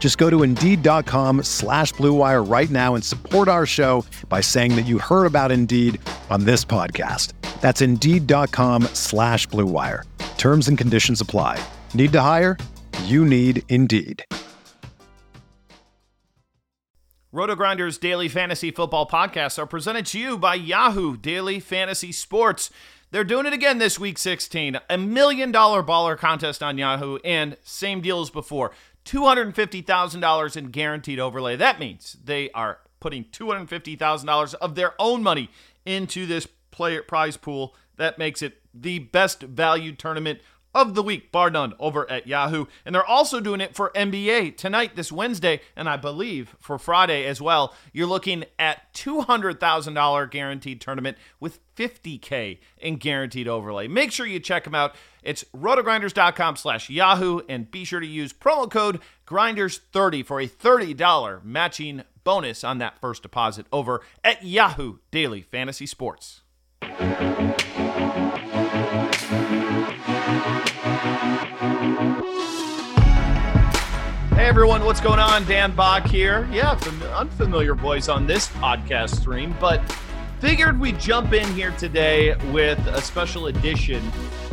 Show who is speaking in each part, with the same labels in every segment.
Speaker 1: Just go to Indeed.com slash BlueWire right now and support our show by saying that you heard about Indeed on this podcast. That's Indeed.com slash BlueWire. Terms and conditions apply. Need to hire? You need Indeed.
Speaker 2: RotoGrinders Daily Fantasy Football Podcasts are presented to you by Yahoo Daily Fantasy Sports. They're doing it again this week 16. A million dollar baller contest on Yahoo, and same deal as before. $250,000 in guaranteed overlay. That means they are putting $250,000 of their own money into this player prize pool. That makes it the best value tournament of the week, bar none, over at Yahoo. And they're also doing it for NBA tonight, this Wednesday, and I believe for Friday as well. You're looking at $200,000 guaranteed tournament with 50K in guaranteed overlay. Make sure you check them out. It's rotogrinders.com slash Yahoo, and be sure to use promo code Grinders30 for a $30 matching bonus on that first deposit over at Yahoo Daily Fantasy Sports. Hey everyone, what's going on? Dan Back here. Yeah, fam- unfamiliar voice on this podcast stream, but figured we'd jump in here today with a special edition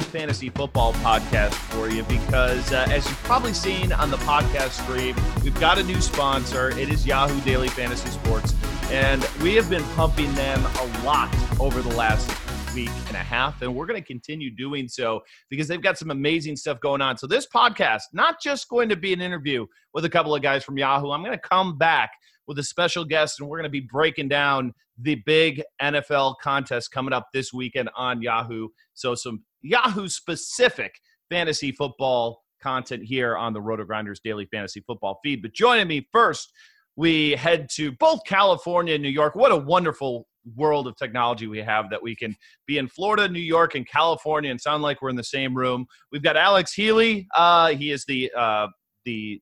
Speaker 2: fantasy football podcast for you because, uh, as you've probably seen on the podcast stream, we've got a new sponsor. It is Yahoo Daily Fantasy Sports, and we have been pumping them a lot over the last week and a half, and we're going to continue doing so because they've got some amazing stuff going on. So, this podcast, not just going to be an interview with a couple of guys from Yahoo, I'm going to come back with a special guest, and we're going to be breaking down the big NFL contest coming up this weekend on Yahoo. So, some Yahoo specific fantasy football content here on the Roto Grinders Daily Fantasy Football feed. But joining me first, we head to both California and New York. What a wonderful world of technology we have that we can be in Florida, New York, and California and sound like we're in the same room. We've got Alex Healy. Uh, he is the uh, the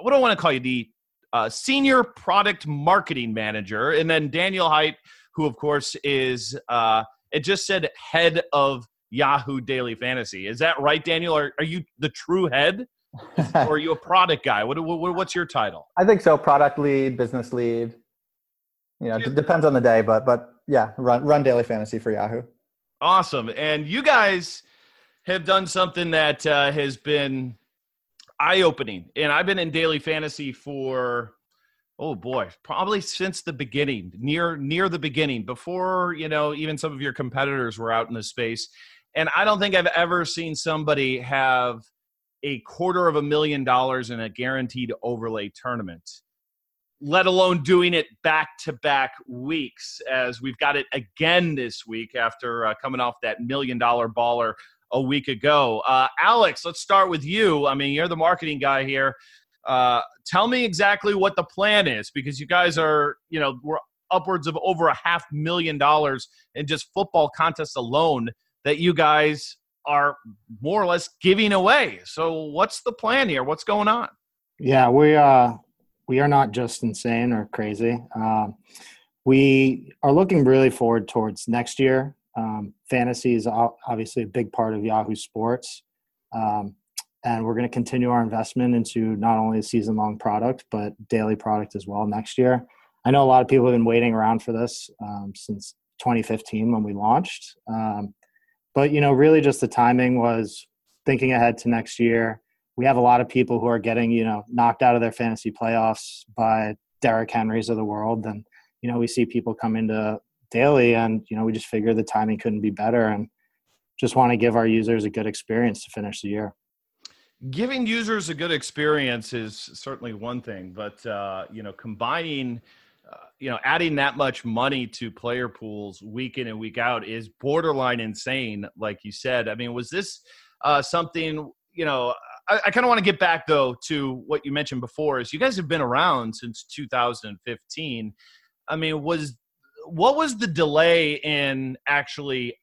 Speaker 2: what do I want to call you the uh, senior product marketing manager, and then Daniel Height, who of course is uh, it just said head of Yahoo Daily Fantasy. Is that right, Daniel? Are, are you the true head? or are you a product guy? What, what, what's your title?
Speaker 3: I think so. Product lead, business lead. You know, it depends on the day, but but yeah, run run daily fantasy for Yahoo.
Speaker 2: Awesome, and you guys have done something that uh, has been eye opening, and I've been in daily fantasy for oh boy, probably since the beginning, near near the beginning, before you know even some of your competitors were out in the space, and I don't think I've ever seen somebody have a quarter of a million dollars in a guaranteed overlay tournament let alone doing it back to back weeks as we've got it again this week after uh, coming off that million dollar baller a week ago. Uh, Alex, let's start with you. I mean, you're the marketing guy here. Uh, tell me exactly what the plan is because you guys are, you know, we're upwards of over a half million dollars in just football contests alone that you guys are more or less giving away. So, what's the plan here? What's going on?
Speaker 4: Yeah, we uh we are not just insane or crazy. Um, we are looking really forward towards next year. Um, fantasy is obviously a big part of Yahoo Sports. Um, and we're going to continue our investment into not only a season long product, but daily product as well next year. I know a lot of people have been waiting around for this um, since 2015 when we launched. Um, but, you know, really just the timing was thinking ahead to next year we have a lot of people who are getting you know knocked out of their fantasy playoffs by Derrick Henrys of the world, and you know we see people come into daily, and you know we just figured the timing couldn't be better, and just want to give our users a good experience to finish the year.
Speaker 2: Giving users a good experience is certainly one thing, but uh, you know combining. Uh, you know, adding that much money to player pools week in and week out is borderline insane. Like you said, I mean, was this uh, something? You know, I, I kind of want to get back though to what you mentioned before. Is you guys have been around since 2015. I mean, was what was the delay in actually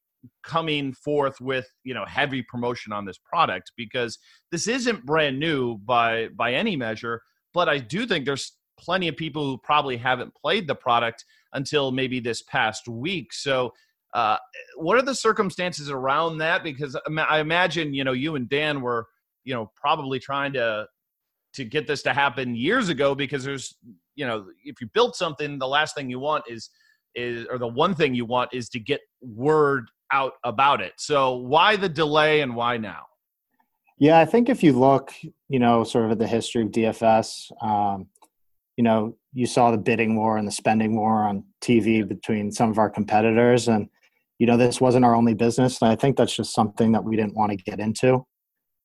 Speaker 2: coming forth with you know heavy promotion on this product? Because this isn't brand new by by any measure but i do think there's plenty of people who probably haven't played the product until maybe this past week. So uh, what are the circumstances around that? Because i imagine you know you and dan were you know probably trying to to get this to happen years ago because there's you know if you build something the last thing you want is is or the one thing you want is to get word out about it. So why the delay and why now?
Speaker 4: Yeah i think if you look you know sort of at the history of dfs um, you know you saw the bidding war and the spending war on tv between some of our competitors and you know this wasn't our only business and i think that's just something that we didn't want to get into.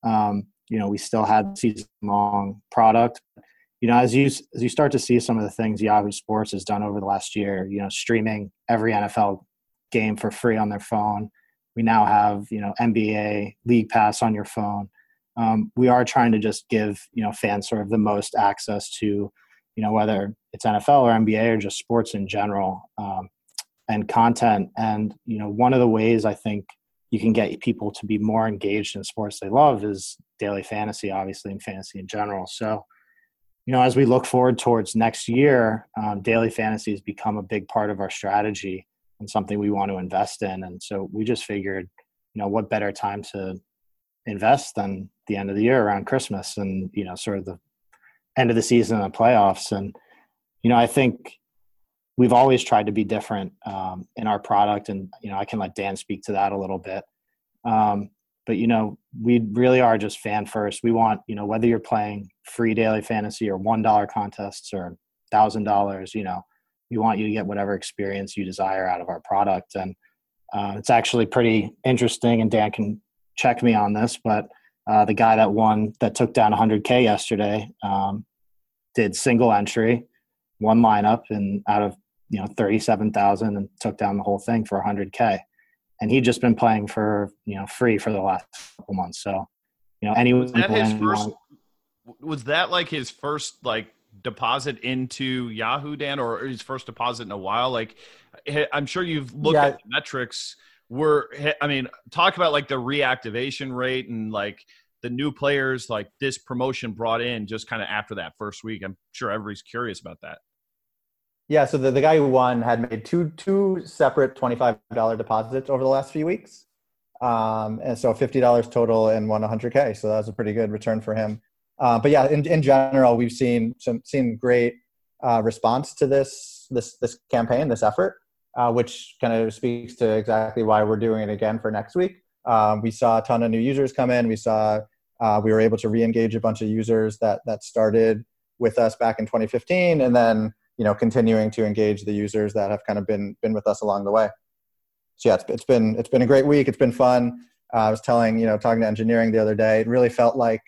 Speaker 4: Um, you know, we still had season long product. You know, as you as you start to see some of the things Yahoo Sports has done over the last year, you know, streaming every NFL game for free on their phone. We now have you know NBA League Pass on your phone. Um, we are trying to just give you know fans sort of the most access to you know whether it's NFL or NBA or just sports in general um, and content. And you know one of the ways I think you can get people to be more engaged in sports they love is daily fantasy, obviously, and fantasy in general. So, you know, as we look forward towards next year, um, daily fantasy has become a big part of our strategy and something we want to invest in. And so we just figured, you know, what better time to invest than the end of the year around Christmas and, you know, sort of the end of the season and the playoffs. And, you know, I think we've always tried to be different um, in our product and you know i can let dan speak to that a little bit um, but you know we really are just fan first. We want you know whether you're playing free daily fantasy or one dollar contests or thousand dollars you know we want you to get whatever experience you desire out of our product. And uh, it's actually pretty interesting and dan can check me on this but uh, the guy that won that took down 100k yesterday um, did single entry one lineup and out of you know 37,000 and took down the whole thing for 100k and he'd just been playing for you know free for the last couple months. So you know anyone
Speaker 2: was that his first was that like his first like deposit into Yahoo Dan or his first deposit in a while? Like I'm sure you've looked yeah. at the metrics. Were I mean talk about like the reactivation rate and like the new players like this promotion brought in just kind of after that first week. I'm sure everybody's curious about that
Speaker 3: yeah, so the, the guy who won had made two two separate twenty five dollar deposits over the last few weeks, um, and so fifty dollars total and won one hundred k. So that was a pretty good return for him. Uh, but yeah, in, in general, we've seen some seen great uh, response to this this this campaign, this effort, uh, which kind of speaks to exactly why we're doing it again for next week. Um, we saw a ton of new users come in. We saw uh, we were able to re-engage a bunch of users that that started with us back in 2015, and then you know continuing to engage the users that have kind of been been with us along the way. So yeah it's, it's been it's been a great week. It's been fun. Uh, i was telling you know talking to engineering the other day. It really felt like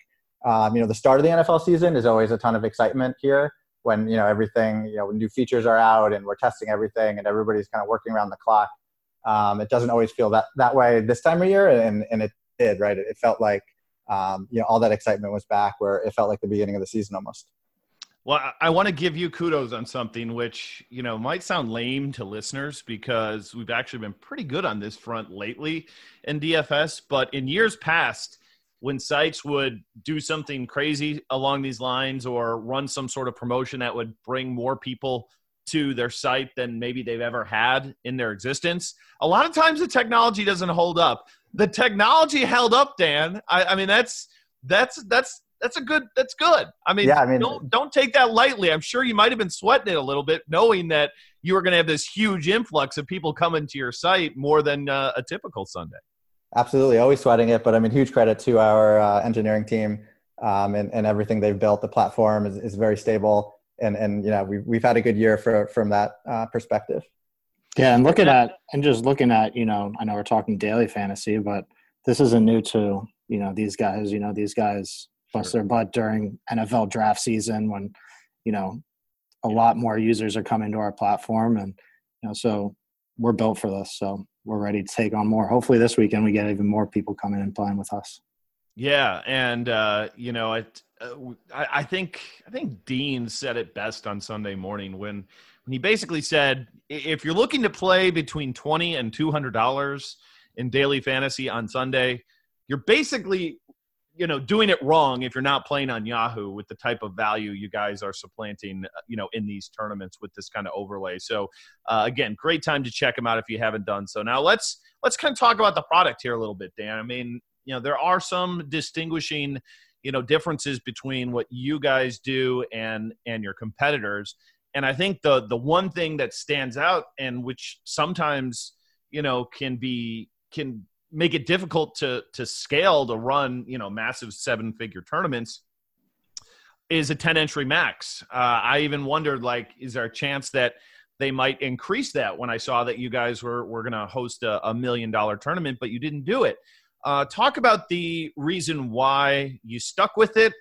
Speaker 3: um, you know the start of the nfl season is always a ton of excitement here when you know everything you know new features are out and we're testing everything and everybody's kind of working around the clock. Um, it doesn't always feel that that way this time of year and and it did right? It, it felt like um, you know all that excitement was back where it felt like the beginning of the season almost
Speaker 2: well, I want to give you kudos on something which, you know, might sound lame to listeners because we've actually been pretty good on this front lately in DFS. But in years past, when sites would do something crazy along these lines or run some sort of promotion that would bring more people to their site than maybe they've ever had in their existence, a lot of times the technology doesn't hold up. The technology held up, Dan. I, I mean, that's that's that's that's a good that's good. I mean, yeah, I mean don't don't take that lightly. I'm sure you might have been sweating it a little bit, knowing that you were going to have this huge influx of people coming to your site more than uh, a typical Sunday.
Speaker 3: Absolutely, always sweating it, but I mean, huge credit to our uh, engineering team um, and, and everything they've built. The platform is, is very stable, and and you know we've we've had a good year for, from that uh, perspective.
Speaker 4: Yeah, and looking at and just looking at you know, I know we're talking daily fantasy, but this isn't new to you know these guys. You know, these guys bust sure. their butt during NFL draft season when you know a lot more users are coming to our platform, and you know, so we're built for this. So we're ready to take on more. Hopefully, this weekend we get even more people coming and playing with us.
Speaker 2: Yeah, and uh, you know, it, uh, I, I think I think Dean said it best on Sunday morning when when he basically said, if you're looking to play between twenty and two hundred dollars in daily fantasy on Sunday, you're basically you know doing it wrong if you're not playing on Yahoo with the type of value you guys are supplanting uh, you know in these tournaments with this kind of overlay. So uh, again, great time to check them out if you haven't done so. Now let's let's kind of talk about the product here a little bit, Dan. I mean, you know, there are some distinguishing you know differences between what you guys do and and your competitors and i think the the one thing that stands out and which sometimes you know can be can make it difficult to to scale to run you know massive seven figure tournaments is a 10 entry max. Uh, i even wondered like is there a chance that they might increase that when i saw that you guys were were going to host a, a million dollar tournament but you didn't do it. Uh, talk about the reason why you stuck with it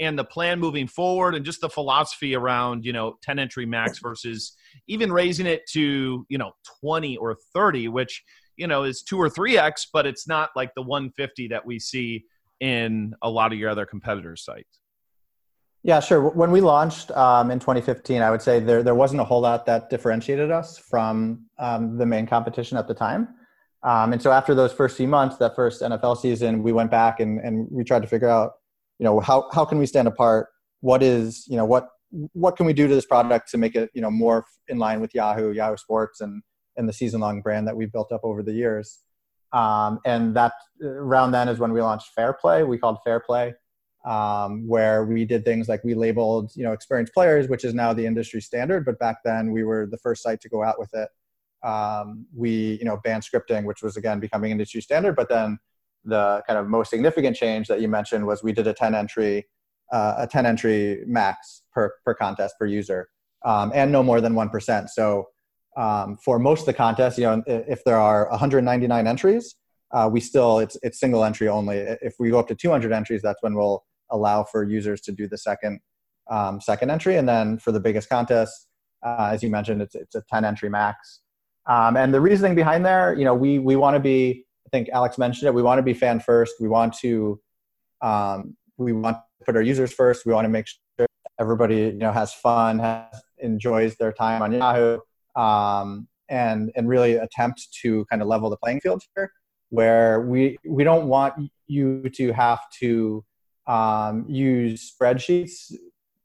Speaker 2: and the plan moving forward and just the philosophy around you know 10 entry max versus even raising it to you know 20 or 30 which you know is 2 or 3x but it's not like the 150 that we see in a lot of your other competitors sites.
Speaker 3: Yeah sure. When we launched um, in 2015 i would say there, there wasn't a whole lot that differentiated us from um, the main competition at the time. Um, and so after those first few months, that first NFL season, we went back and, and we tried to figure out, you know, how, how can we stand apart? What is, you know, what, what can we do to this product to make it, you know, more in line with Yahoo, Yahoo Sports and, and the season long brand that we've built up over the years. Um, and that around then is when we launched Fair Play. We called Fair Play, um, where we did things like we labeled, you know, experienced players, which is now the industry standard. But back then we were the first site to go out with it um, we you know banned scripting, which was again becoming industry standard. But then the kind of most significant change that you mentioned was we did a 10 entry uh, a 10 entry max per per contest per user, um, and no more than one percent. So um, for most of the contests, you know, if there are 199 entries, uh, we still it's it's single entry only. If we go up to 200 entries, that's when we'll allow for users to do the second um, second entry, and then for the biggest contest, uh, as you mentioned, it's it's a 10 entry max. Um, and the reasoning behind there, you know, we we want to be. I think Alex mentioned it. We want to be fan first. We want to um, we want to put our users first. We want to make sure everybody you know has fun, has, enjoys their time on Yahoo, um, and and really attempt to kind of level the playing field here, where we we don't want you to have to um, use spreadsheets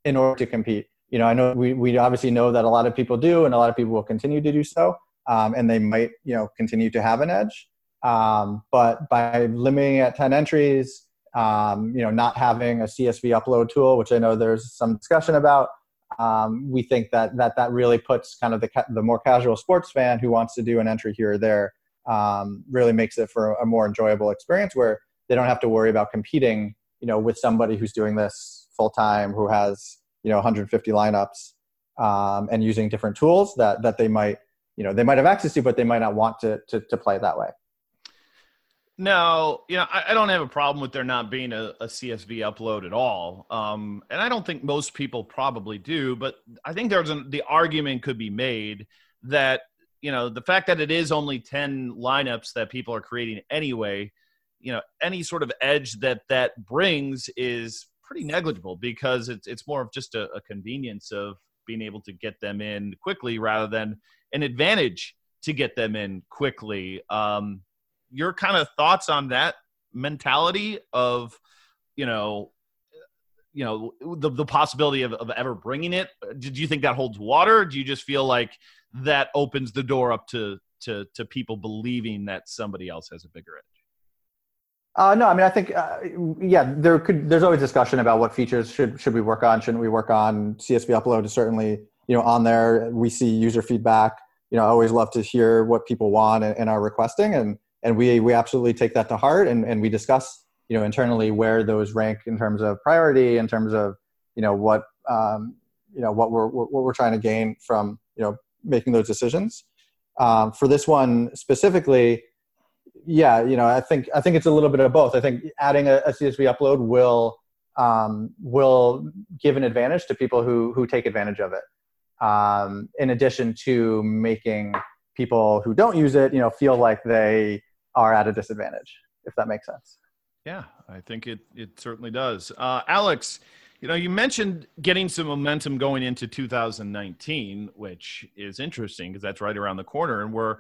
Speaker 3: in order to compete. You know, I know we, we obviously know that a lot of people do, and a lot of people will continue to do so um, and they might you know continue to have an edge. Um, but by limiting at 10 entries, um, you know, not having a CSV upload tool, which I know there's some discussion about, um, we think that that that really puts kind of the the more casual sports fan who wants to do an entry here or there, um, really makes it for a more enjoyable experience where they don't have to worry about competing, you know, with somebody who's doing this full time who has you know 150 lineups um, and using different tools that that they might you know they might have access to, but they might not want to to, to play that way.
Speaker 2: No, you know, I, I, don't have a problem with there not being a, a CSV upload at all, um, and I don't think most people probably do. But I think there's an, the argument could be made that you know the fact that it is only ten lineups that people are creating anyway, you know, any sort of edge that that brings is pretty negligible because it's it's more of just a, a convenience of being able to get them in quickly rather than an advantage to get them in quickly. Um, your kind of thoughts on that mentality of, you know, you know the, the possibility of, of ever bringing it did you think that holds water do you just feel like that opens the door up to to to people believing that somebody else has a bigger edge
Speaker 3: uh, no, I mean, I think, uh, yeah, there could. There's always discussion about what features should should we work on, shouldn't we work on. CSV upload is certainly you know on there we see user feedback you know i always love to hear what people want and, and are requesting and and we we absolutely take that to heart and, and we discuss you know internally where those rank in terms of priority in terms of you know what um, you know what we're what we're trying to gain from you know making those decisions Um, for this one specifically, yeah, you know, I think I think it's a little bit of both. I think adding a, a CSV upload will um, will give an advantage to people who who take advantage of it. Um, in addition to making people who don't use it, you know, feel like they are at a disadvantage, if that makes sense.
Speaker 2: Yeah, I think it it certainly does. Uh, Alex, you know, you mentioned getting some momentum going into 2019, which is interesting because that's right around the corner, and we're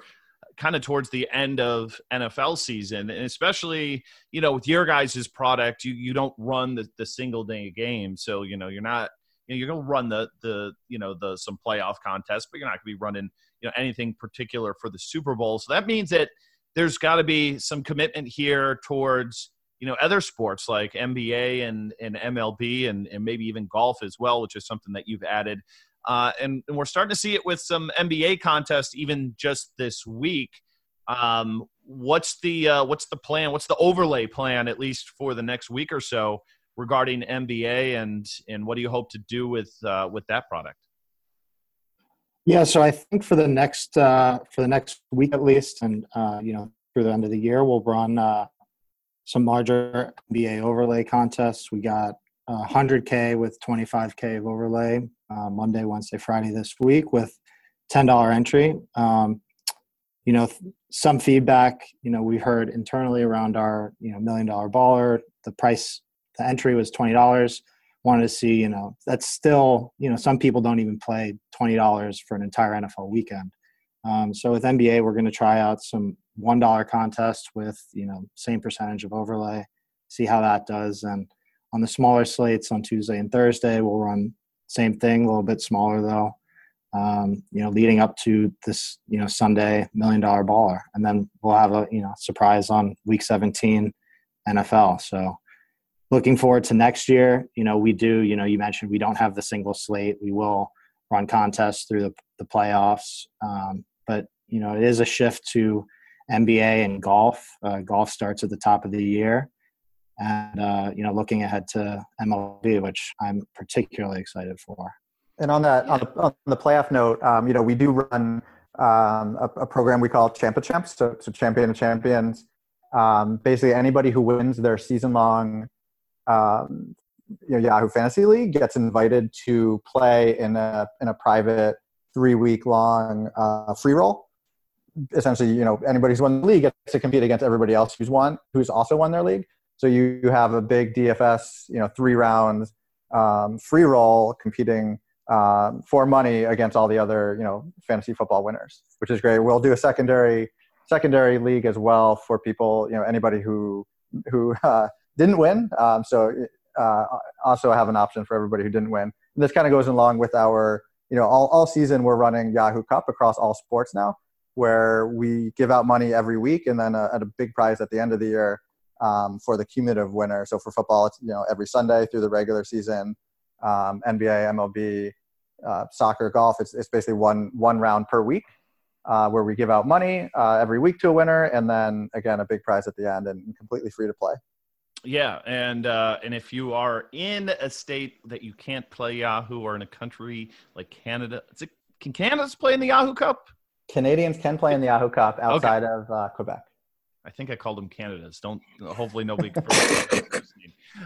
Speaker 2: kind of towards the end of NFL season, and especially you know with your guys' product, you you don't run the, the single day game, so you know you're not you know, you're to run the the you know the some playoff contests, but you're not to be running you know anything particular for the Super Bowl. So that means that there's got to be some commitment here towards you know other sports like NBA and and MLB and and maybe even golf as well, which is something that you've added. Uh, and, and, we're starting to see it with some NBA contests even just this week. Um, what's the uh, what's the plan? What's the overlay plan at least for the next week or so regarding NBA and and what do you hope to do with uh, with that product?
Speaker 4: Yeah, so I think for the next uh, for the next week at least, and uh, you know through the end of the year, we'll run uh, some larger NBA overlay contests. We got 100K with 25K of overlay uh, Monday, Wednesday, Friday this week with $10 entry. Um, you know, some feedback, you know, we heard internally around our, you know, million dollar baller, the price, the entry was $20. Wanted to see, you know, that's still, you know, some people don't even play $20 for an entire NFL weekend. Um, so with NBA, we're going to try out some $1 contests with, you know, same percentage of overlay, see how that does. And, on the smaller slates on Tuesday and Thursday, we'll run same thing, a little bit smaller though. Um, you know, leading up to this, you know, Sunday million dollar baller, and then we'll have a you know surprise on week 17 NFL. So looking forward to next year. You know, we do. You know, you mentioned we don't have the single slate. We will run contests through the, the playoffs, um, but you know, it is a shift to NBA and golf. Uh, golf starts at the top of the year and uh, you know looking ahead to MLB, which I'm particularly excited for.
Speaker 3: And on that, on the, on the playoff note, um, you know we do run um, a, a, program we call Champ of Champs, so, so Champion of Champions. Um, basically, anybody who wins their season-long um, you know, Yahoo Fantasy League gets invited to play in a in a private three-week-long uh, free roll. Essentially, you know, anybody who's won the league gets to compete against everybody else who's won, who's also won their league. So you, you have a big DFS, you know, three rounds um, free roll competing um, for money against all the other, you know, fantasy football winners, which is great. We'll do a secondary secondary league as well for people, you know, anybody who who uh, didn't win. Um, so uh, also have an option for everybody who didn't win. And this kind of goes along with our, you know, all, all season we're running Yahoo Cup across all sports now, where we give out money every week and then a, a big prize at the end of the year um, for the cumulative winner. So for football, it's you know every Sunday through the regular season. Um, NBA, MLB, uh, soccer, golf. It's, it's basically one one round per week uh, where we give out money uh, every week to a winner, and then again a big prize at the end, and completely free to play.
Speaker 2: Yeah, and uh, and if you are in a state that you can't play Yahoo, or in a country like Canada, it, can Canada's play in the Yahoo Cup?
Speaker 3: Canadians can play in the Yahoo Cup outside okay. of uh, Quebec.
Speaker 2: I think I called them Canada's. Don't. Hopefully, nobody. Can.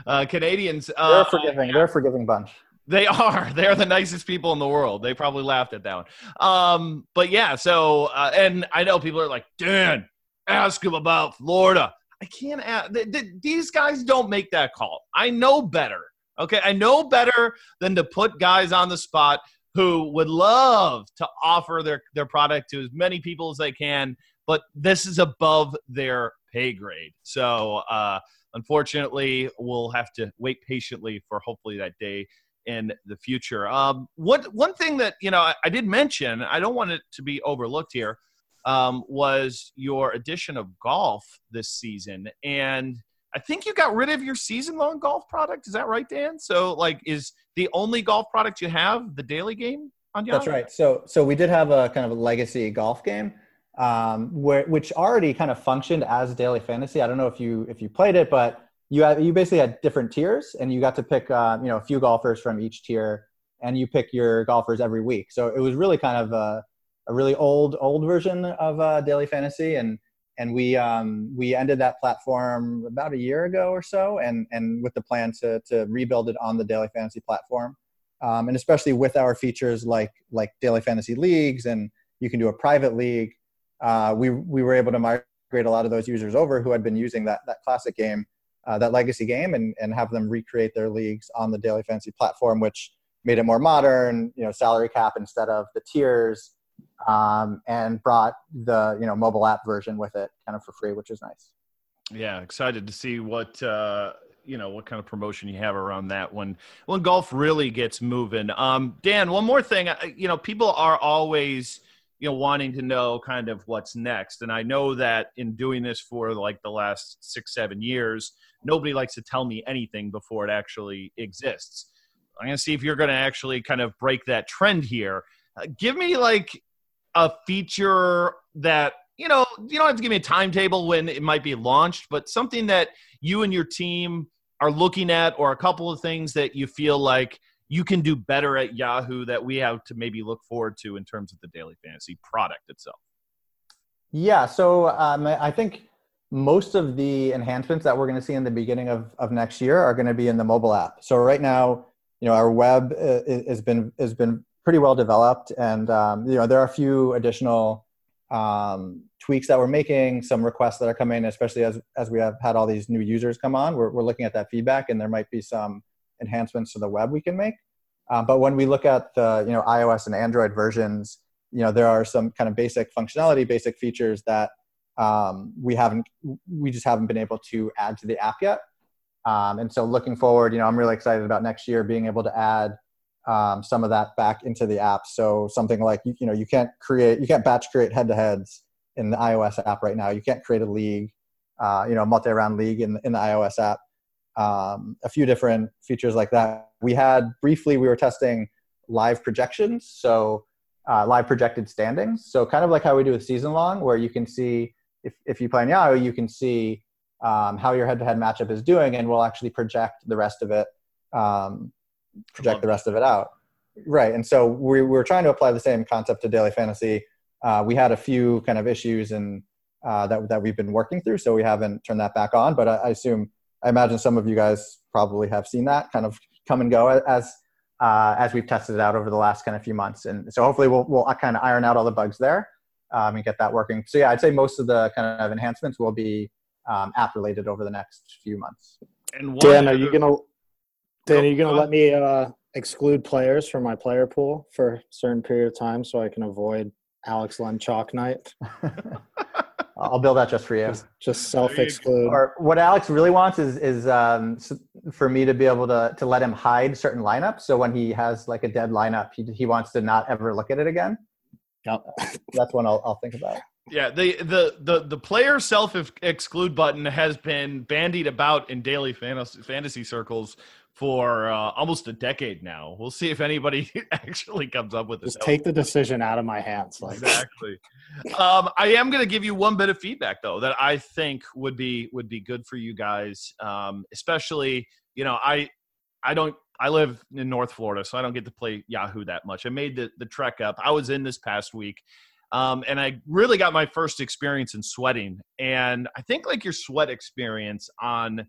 Speaker 2: Uh, Canadians.
Speaker 3: Uh, they're forgiving. They're a forgiving bunch.
Speaker 2: They are. They're the nicest people in the world. They probably laughed at that one. Um, but yeah. So, uh, and I know people are like, Dan, ask him about Florida. I can't. Ask, th- th- these guys don't make that call. I know better. Okay, I know better than to put guys on the spot who would love to offer their their product to as many people as they can but this is above their pay grade. So, uh, unfortunately, we'll have to wait patiently for hopefully that day in the future. Um, what one thing that you know I, I, did mention, I don't want it to be overlooked here, um, was your addition of golf this season, and I think you got rid of your season-long golf product. Is that right, Dan? So, like, is the only golf product you have the daily game on
Speaker 3: Yahoo? That's right. So, so we did have a kind of a legacy golf game um, where which already kind of functioned as daily fantasy. I don't know if you if you played it, but you have, you basically had different tiers, and you got to pick uh, you know a few golfers from each tier, and you pick your golfers every week. So it was really kind of a a really old old version of uh, Daily Fantasy, and and we um, we ended that platform about a year ago or so, and and with the plan to to rebuild it on the Daily Fantasy platform, um, and especially with our features like like Daily Fantasy leagues, and you can do a private league. Uh, we we were able to migrate a lot of those users over who had been using that that classic game, uh, that legacy game, and and have them recreate their leagues on the Daily Fantasy platform, which made it more modern. You know, salary cap instead of the tiers um, and brought the you know mobile app version with it kind of for free, which is nice.
Speaker 2: Yeah, excited to see what uh, you know what kind of promotion you have around that when when golf really gets moving. Um, Dan, one more thing, you know, people are always you know wanting to know kind of what's next, and I know that in doing this for like the last six seven years, nobody likes to tell me anything before it actually exists. I'm going to see if you're going to actually kind of break that trend here. Uh, give me like a feature that you know you don't have to give me a timetable when it might be launched but something that you and your team are looking at or a couple of things that you feel like you can do better at yahoo that we have to maybe look forward to in terms of the daily fantasy product itself?
Speaker 3: Yeah so um, i think most of the enhancements that we're going to see in the beginning of, of next year are going to be in the mobile app. So right now you know our web uh, has been has been pretty well developed, and um, you know there are a few additional um, tweaks that we're making, some requests that are coming, especially as as we have had all these new users come on. We're we're looking at that feedback, and there might be some enhancements to the web we can make. Um, but when we look at the you know iOS and Android versions, you know there are some kind of basic functionality, basic features that um, we haven't we just haven't been able to add to the app yet. Um, and so looking forward, you know, I'm really excited about next year being able to add um, some of that back into the app. So something like you, you know you can't create you can't batch create head to heads in the iOS app right now. You can't create a league, uh, you know, multi round league in in the iOS app. Um, a few different features like that. We had briefly we were testing live projections, so uh, live projected standings. So kind of like how we do with season long, where you can see if if you play in Yahoo, you can see um, how your head to head matchup is doing, and we'll actually project the rest of it. Um, project the rest of it out. Right. And so we, we were trying to apply the same concept to daily fantasy. Uh, we had a few kind of issues and uh, that that we've been working through, so we haven't turned that back on. But I, I, assume, I imagine some of you guys probably have seen that kind of come and go as uh, as we've tested it out over the last kind of few months. And so hopefully we'll we'll kind of iron out all the bugs there um, and get that working. So yeah, I'd say most of the kind of enhancements will be um, app related over the next few months.
Speaker 4: And Dan, are you gonna Dan, are you going to let me uh, exclude players from my player pool for a certain period of time so I can avoid Alex Len chalk night?
Speaker 3: I'll build that just for you.
Speaker 4: Just, just self-exclude.
Speaker 3: Or what Alex really wants is is um, for me to be able to to let him hide certain lineups. So when he has like a dead lineup, he he wants to not ever look at it again.
Speaker 4: Yep.
Speaker 3: That's one I'll I'll think about.
Speaker 2: Yeah, the the the the player self exclude button has been bandied about in daily fantasy fantasy circles for uh, almost a decade now. We'll see if anybody actually comes up with it.
Speaker 4: Just take the decision out of my hands.
Speaker 2: Like. Exactly. um, I am going to give you one bit of feedback though that I think would be would be good for you guys, um, especially you know I I don't I live in North Florida, so I don't get to play Yahoo that much. I made the the trek up. I was in this past week. Um, and I really got my first experience in sweating. And I think like your sweat experience on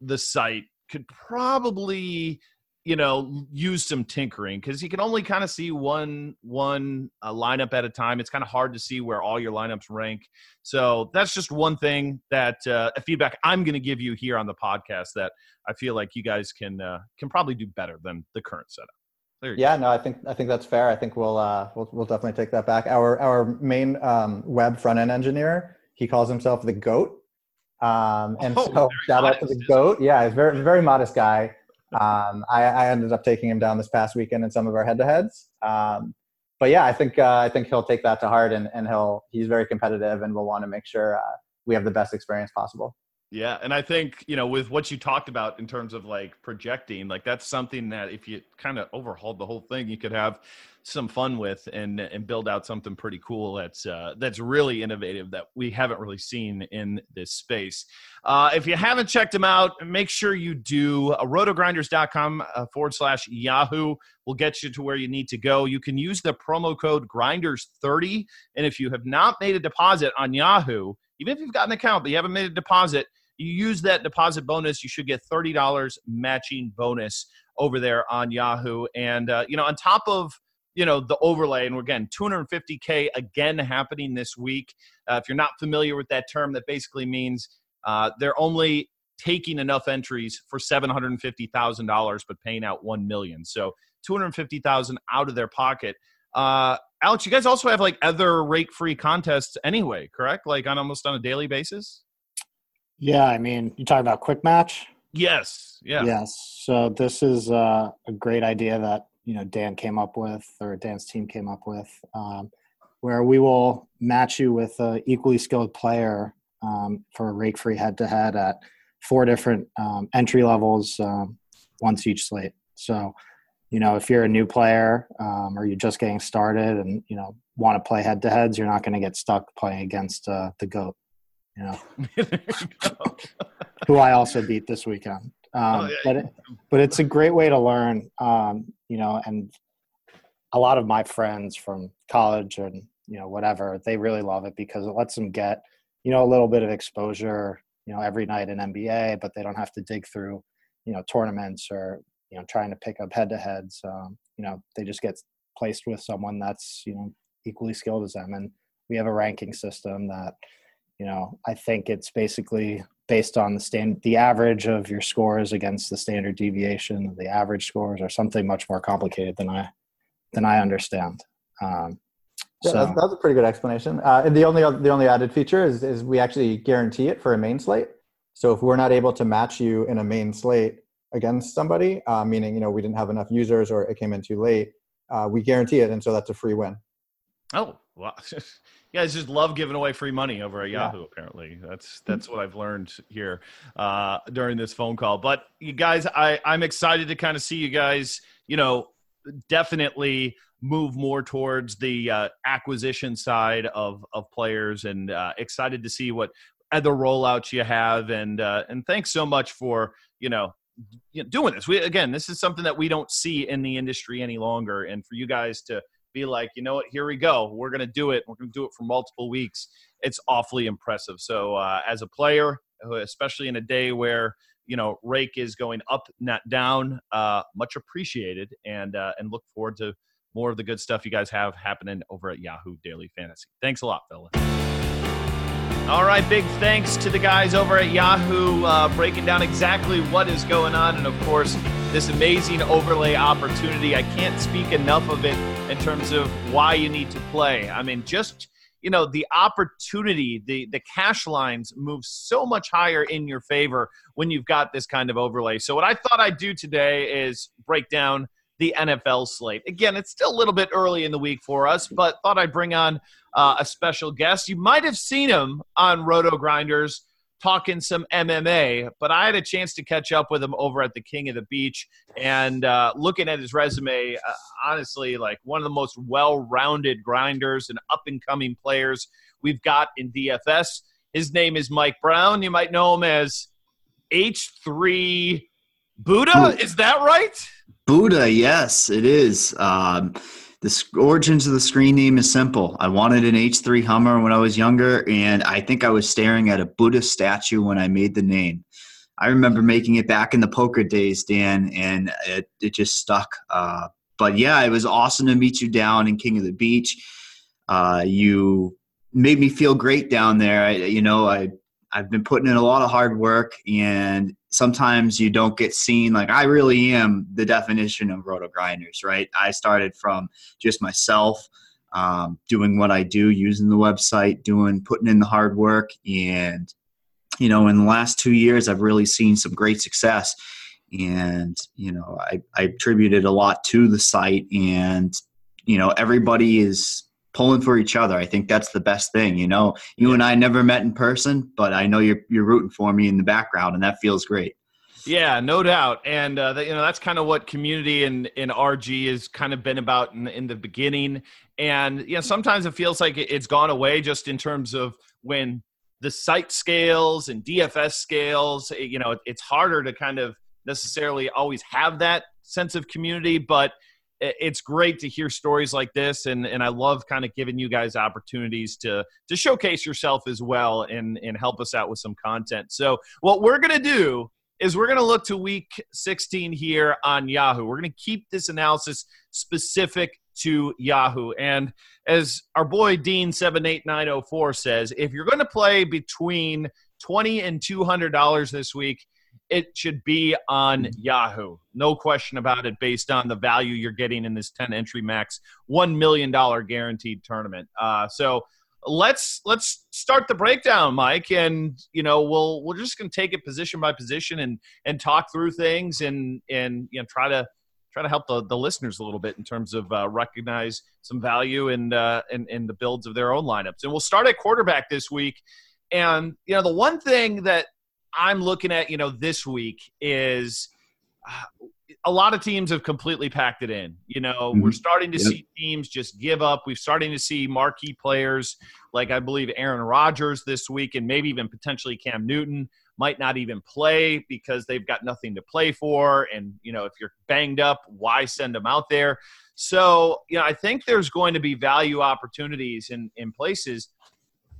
Speaker 2: the site could probably you know use some tinkering because you can only kind of see one one uh, lineup at a time it's kind of hard to see where all your lineups rank so that's just one thing that uh, feedback i'm going to give you here on the podcast that i feel like you guys can uh, can probably do better than the current setup
Speaker 3: yeah, go. no, I think I think that's fair. I think we'll uh, we'll we'll definitely take that back. Our our main um, web front end engineer, he calls himself the goat, um, and oh, so shout modest. out to the goat. Yeah, he's very very modest guy. Um, I, I, ended up taking him down this past weekend in some of our head to heads. Um, but yeah, I think uh, I think he'll take that to heart, and, and he'll he's very competitive, and we'll want to make sure uh, we have the best experience possible.
Speaker 2: Yeah, and I think you know with what you talked about in terms of like projecting, like that's something that if you kind of overhauled the whole thing, you could have some fun with and and build out something pretty cool that's uh, that's really innovative that we haven't really seen in this space. Uh, if you haven't checked them out, make sure you do. Uh, rotogrinders.com uh, forward slash Yahoo will get you to where you need to go. You can use the promo code Grinders30, and if you have not made a deposit on Yahoo, even if you've got an account but you haven't made a deposit, you use that deposit bonus, you should get $30 matching bonus over there on Yahoo. And, uh, you know, on top of you know the overlay. And again 250k again happening this week. Uh, if you're not familiar with that term that basically means uh, they're only taking enough entries for $750000 but paying out 1 million. So 250000 out of their pocket. Uh, alex you guys also have like other rake free contests anyway correct? Like on almost on a daily basis?
Speaker 4: Yeah i mean you talking about quick match?
Speaker 2: Yes yeah.
Speaker 4: Yes. So this is uh, a great idea that you know Dan came up with or Dan's team came up with, um, where we will match you with an equally skilled player um, for a rake free head to head at four different um, entry levels, um, once each slate. So, you know, if you're a new player um, or you're just getting started and you know want to play head to heads, you're not going to get stuck playing against uh, the goat. You know, who I also beat this weekend. Um, oh, yeah. But it, but it's a great way to learn. Um, you know, and a lot of my friends from college and you know whatever they really love it because it lets them get you know a little bit of exposure you know every night in NBA, but they don't have to dig through you know tournaments or you know trying to pick up head to heads. Um, you know, they just get placed with someone that's you know equally skilled as them, and we have a ranking system that you know I think it's basically based on the stand the average of your scores against the standard deviation of the average scores or something much more complicated than I than I understand. Um,
Speaker 3: yeah, so. that's, that's, a pretty good explanation. Uh, and the only the only added feature is is we actually guarantee it for a main slate. So if we're not able to match you in a main slate against somebody, uh, meaning you know we didn't have enough users or it came in too late, uh, we guarantee it, and so that's a free win.
Speaker 2: Oh, wow. you guys just love giving away free money over at Yahoo. Yeah. Apparently, that's that's what I've learned here uh, during this phone call. But you guys, I I'm excited to kind of see you guys. You know, definitely move more towards the uh, acquisition side of of players, and uh, excited to see what other rollouts you have. And uh, and thanks so much for you know doing this. We again, this is something that we don't see in the industry any longer, and for you guys to be like, you know what, here we go. We're going to do it. We're going to do it for multiple weeks. It's awfully impressive. So, uh, as a player, especially in a day where you know rake is going up, not down, uh, much appreciated, and uh, and look forward to more of the good stuff you guys have happening over at Yahoo Daily Fantasy. Thanks a lot, fella. All right, big thanks to the guys over at Yahoo uh, breaking down exactly what is going on, and of course this amazing overlay opportunity. I can't speak enough of it in terms of why you need to play. I mean, just you know the opportunity the the cash lines move so much higher in your favor when you've got this kind of overlay. So what i thought i'd do today is break down the nfl slate. Again it's still a little bit early in the week for us but thought i'd bring on uh, a special guest. You might have seen him on roto grinders talking some MMA, but I had a chance to catch up with him over at the King of the Beach and uh, looking at his resume, uh, honestly, like one of the most well rounded grinders and up and coming players we've got in DFS. His name is Mike Brown. You might know him as H3 Buddha. Is that right?
Speaker 5: Buddha, yes, it is. Um, the origins of the screen name is simple. I wanted an H3 Hummer when I was younger, and I think I was staring at a Buddha statue when I made the name. I remember making it back in the poker days, Dan, and it, it just stuck. Uh, but yeah, it was awesome to meet you down in King of the Beach. Uh, you made me feel great down there. I, you know, I I've been putting in a lot of hard work, and sometimes you don't get seen. Like I really am the definition of roto grinders, right? I started from just myself um, doing what I do, using the website, doing putting in the hard work, and you know, in the last two years, I've really seen some great success. And you know, I, I attributed a lot to the site, and you know, everybody is pulling for each other. I think that's the best thing. You know, you and I never met in person, but I know you're you're rooting for me in the background, and that feels great.
Speaker 2: Yeah, no doubt, and uh, you know that's kind of what community in in RG has kind of been about in, in the beginning. And you know, sometimes it feels like it's gone away just in terms of when the site scales and DFS scales. You know, it's harder to kind of necessarily always have that sense of community, but it's great to hear stories like this and and I love kind of giving you guys opportunities to to showcase yourself as well and and help us out with some content. So what we're going to do is we're going to look to week 16 here on Yahoo. We're going to keep this analysis specific to Yahoo. And as our boy Dean 78904 says, if you're going to play between 20 and $200 this week, it should be on mm-hmm. Yahoo. No question about it, based on the value you're getting in this 10 entry max, $1 million guaranteed tournament. Uh, so let's let's start the breakdown, Mike, and you know we'll we're just gonna take it position by position and and talk through things and and you know try to try to help the, the listeners a little bit in terms of uh, recognize some value in, uh, in in the builds of their own lineups. And we'll start at quarterback this week. And you know the one thing that I'm looking at, you know, this week is uh, a lot of teams have completely packed it in. You know, mm-hmm. we're starting to yep. see teams just give up. We're starting to see marquee players like I believe Aaron Rodgers this week, and maybe even potentially Cam Newton might not even play because they've got nothing to play for. And you know, if you're banged up, why send them out there? So, you know, I think there's going to be value opportunities in in places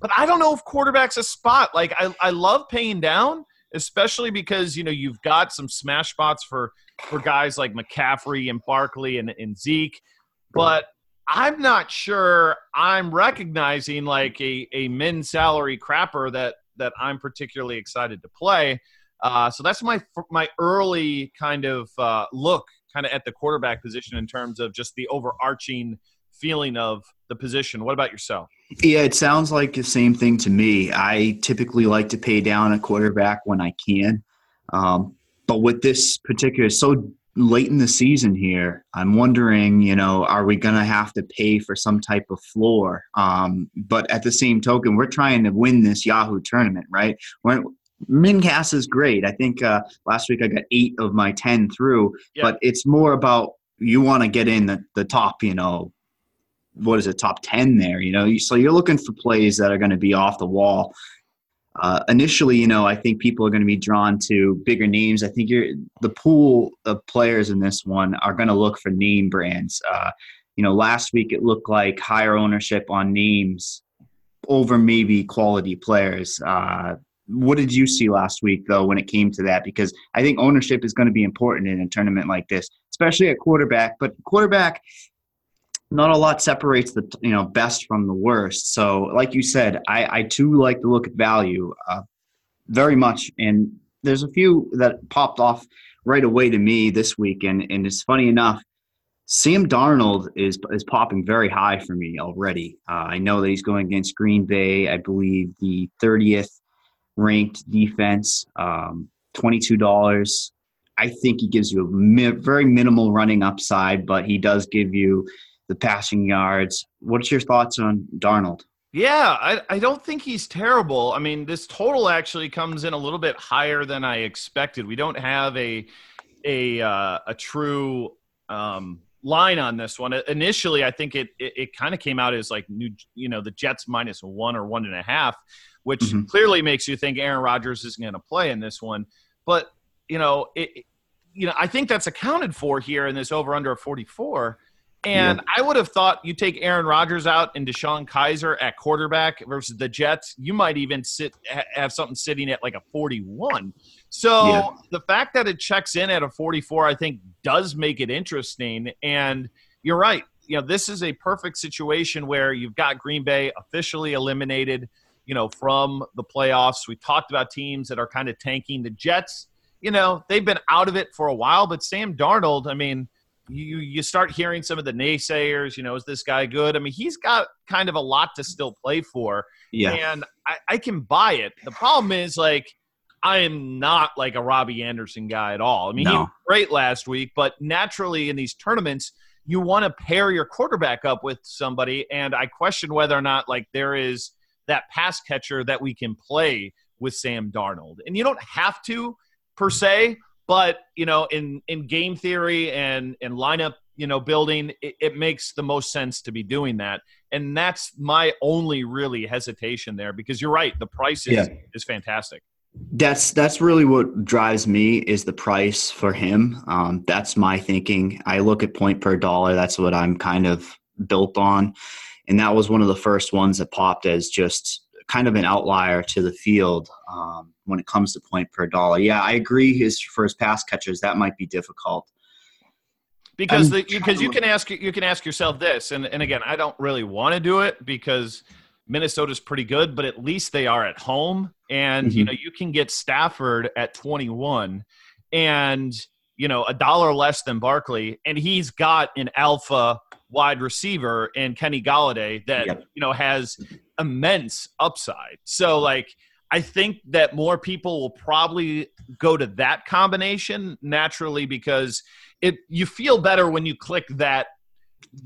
Speaker 2: but I don't know if quarterback's a spot. Like I, I love paying down, especially because you know you've got some smash spots for for guys like McCaffrey and Barkley and, and Zeke, but I'm not sure I'm recognizing like a a min salary crapper that that I'm particularly excited to play. Uh, so that's my my early kind of uh, look kind of at the quarterback position in terms of just the overarching feeling of the position. What about yourself?
Speaker 5: Yeah, it sounds like the same thing to me. I typically like to pay down a quarterback when I can. Um, but with this particular, so late in the season here, I'm wondering, you know, are we going to have to pay for some type of floor? Um, but at the same token, we're trying to win this Yahoo tournament, right? We're, Mincast is great. I think uh, last week I got eight of my 10 through, yeah. but it's more about you want to get in the, the top, you know, what is it top 10 there you know? So you're looking for plays that are going to be off the wall. Uh, initially you know i think people are going to be drawn to bigger names. I think you're the pool of players in this one are going to look for name brands. Uh, you know last week it looked like higher ownership on names over maybe quality players. Uh, what did you see last week though when it came to that? Because i think ownership is going to be important in a tournament like this especially at quarterback. But quarterback not a lot separates the you know best from the worst. So, like you said, I, I too like to look at value uh, very much, and there's a few that popped off right away to me this week, and and it's funny enough. Sam Darnold is is popping very high for me already. Uh, I know that he's going against Green Bay. I believe the 30th ranked defense, um, twenty two dollars. I think he gives you a mi- very minimal running upside, but he does give you the passing yards. What's your thoughts on Darnold?
Speaker 2: Yeah, I, I don't think he's terrible. I mean, this total actually comes in a little bit higher than I expected. We don't have a a uh, a true um, line on this one. Initially, I think it it, it kind of came out as like new, you know, the Jets minus one or one and a half, which mm-hmm. clearly makes you think Aaron Rodgers isn't going to play in this one. But you know, it, you know, I think that's accounted for here in this over under of forty four. And yeah. I would have thought you take Aaron Rodgers out and DeShone Kizer at quarterback versus the Jets. You might even sit have something sitting at like a 41. So yeah. the fact that it checks in at a 44, I think, does make it interesting. And you're right. You know, this is a perfect situation where you've got Green Bay officially eliminated, you know, from the playoffs. We talked about teams that are kind of tanking. The Jets, you know, they've been out of it for a while, but Sam Darnold, I mean – you you start hearing some of the naysayers. You know, is this guy good? I mean, he's got kind of a lot to still play for. Yeah, and I, I can buy it. The problem is like I am not like a Robby Anderson guy at all. I mean, no. he was great last week, but naturally in these tournaments, you want to pair your quarterback up with somebody. And I question whether or not like there is that pass catcher that we can play with Sam Darnold. And you don't have to per mm-hmm. se, but you know, in in game theory and and lineup, you know, building, it, it makes the most sense to be doing that. And that's my only really hesitation there because you're right, the price is
Speaker 5: Yeah.
Speaker 2: is fantastic.
Speaker 5: That's that's really what drives me is the price for him. Um, that's my thinking. I look at point per dollar. That's what I'm kind of built on, and that was one of the first ones that popped as just kind of an outlier to the field um, when it comes to point per dollar. Yeah, I agree. His for his pass catchers that might be difficult.
Speaker 2: because the, because you can ask you can ask yourself this and, and again i don't really want to do it because minnesota's pretty good but at least they are at home and you
Speaker 5: Mhm.
Speaker 2: know you can get stafford at 21 and you know a dollar less than barkley and he's got an alpha wide receiver in kenny golladay that
Speaker 5: Yep.
Speaker 2: you know has immense upside so like I think that more people will probably go to that combination naturally because it you feel better when you click that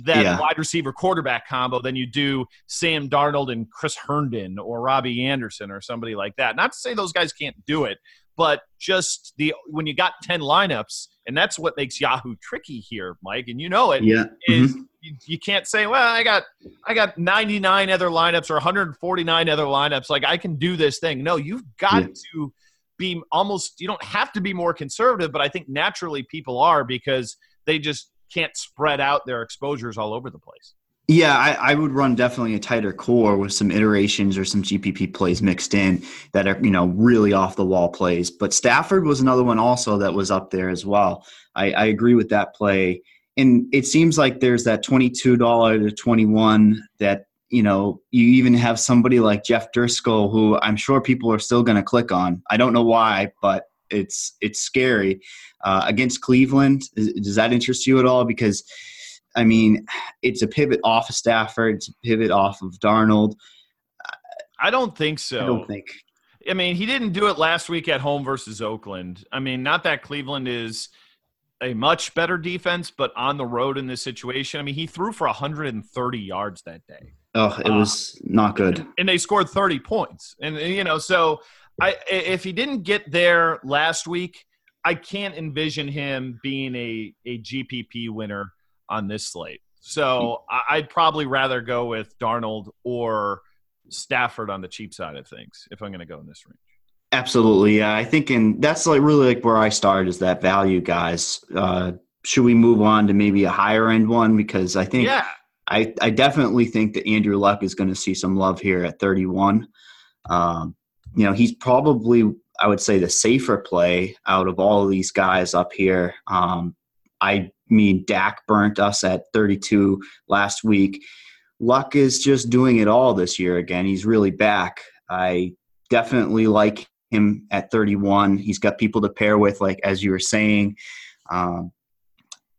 Speaker 2: that
Speaker 5: Yeah.
Speaker 2: wide receiver quarterback combo than you do Sam Darnold and Chris Herndon or Robby Anderson or somebody like that. Not to say those guys can't do it, but just the when you got 10 lineups and that's what makes Yahoo tricky here, Mike, and you know it
Speaker 5: Yeah.
Speaker 2: is
Speaker 5: Mhm.
Speaker 2: you, you can't say, well, I got I got 99 other lineups or 149 other lineups. Like I can do this thing. No, you've got
Speaker 5: Yeah.
Speaker 2: to be almost. You don't have to be more conservative, but I think naturally people are because they just can't spread out their exposures all over the place.
Speaker 5: Yeah, I, I would run definitely a tighter core with some iterations or some GPP plays mixed in that are you know really off the wall plays. But Stafford was another one also that was up there as well. I, I agree with that play, and it seems like there's that twenty two dollar to twenty one that you know you even have somebody like Jeff Driskel who I'm sure people are still going to click on. I don't know why, but it's it's scary uh, against Cleveland. Is- Does that interest you at all? Because I mean, it's a pivot off of Stafford. It's a pivot off of Darnold.
Speaker 2: I don't think so.
Speaker 5: I don't think.
Speaker 2: I mean, he didn't do it last week at home versus Oakland. I mean, not that Cleveland is a much better defense, but on the road in this situation, I mean, he threw for 130 yards that day.
Speaker 5: Oh, it
Speaker 2: Uh,
Speaker 5: was not good.
Speaker 2: and they scored 30 points. And you know, so I if he didn't get there last week, I can't envision him being a a GPP winner on this slate. So I- I'd probably rather go with Darnold or Stafford on the cheap side of things if I'm going to go in this range.
Speaker 5: Absolutely, yeah. I think, and that's like really like where I started is that value, guys. Uh, should we move on to maybe a higher end one? Because I think
Speaker 2: Yeah,
Speaker 5: I, I definitely think that Andrew Luck is going to see some love here at 31. Um, you know, he's probably, I would say, the safer play out of all of these guys up here. Um, I mean, Dak burnt us at 32 last week. Luck is just doing it all this year again. He's really back. I definitely like him at 31. He's got people to pair with, like as you were saying. Um,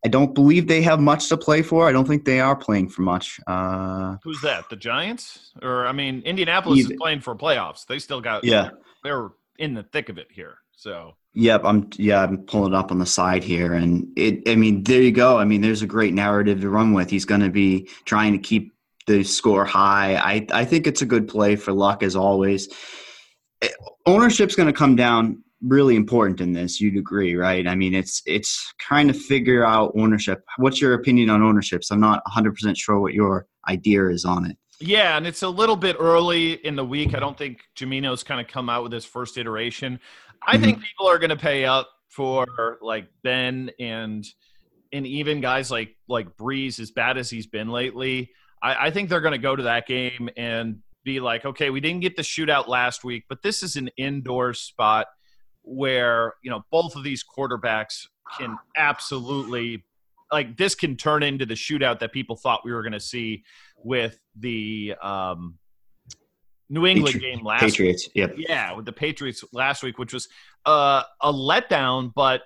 Speaker 5: I don't believe they have much to play for. I don't think they are playing for much. Uh,
Speaker 2: who's that? The Giants? Or I mean, Indianapolis is playing for playoffs. They still got
Speaker 5: yeah,
Speaker 2: They're in the thick of it here. So
Speaker 5: yep. I'm yeah. I'm pulling it up on the side here, and it. I mean, there you go. I mean, there's a great narrative to run with. He's going to be trying to keep the score high. I I think it's a good play for Luck as always. Eh, Ownership's going to come down really important in this. You'd agree, right? I mean, it's it's trying to figure out ownership. What's your opinion on ownerships? So I'm not 100 percent sure what your idea is on it.
Speaker 2: Yeah, and it's a little bit early in the week. I don't think Jamino's kind of come out with his first iteration. I think people are going to pay up for like Ben and and even guys like like Brees, as bad as he's been lately. I, I think they're going to go to that game and be like, okay, we didn't get the shootout last week, but this is an indoor spot where you know both of these quarterbacks can absolutely like this can turn into the shootout that people thought we were going to see with the um, New England
Speaker 5: Patri-
Speaker 2: game last
Speaker 5: Patriots. Yep.
Speaker 2: week. Yeah, with the Patriots last week, which was uh, a letdown, but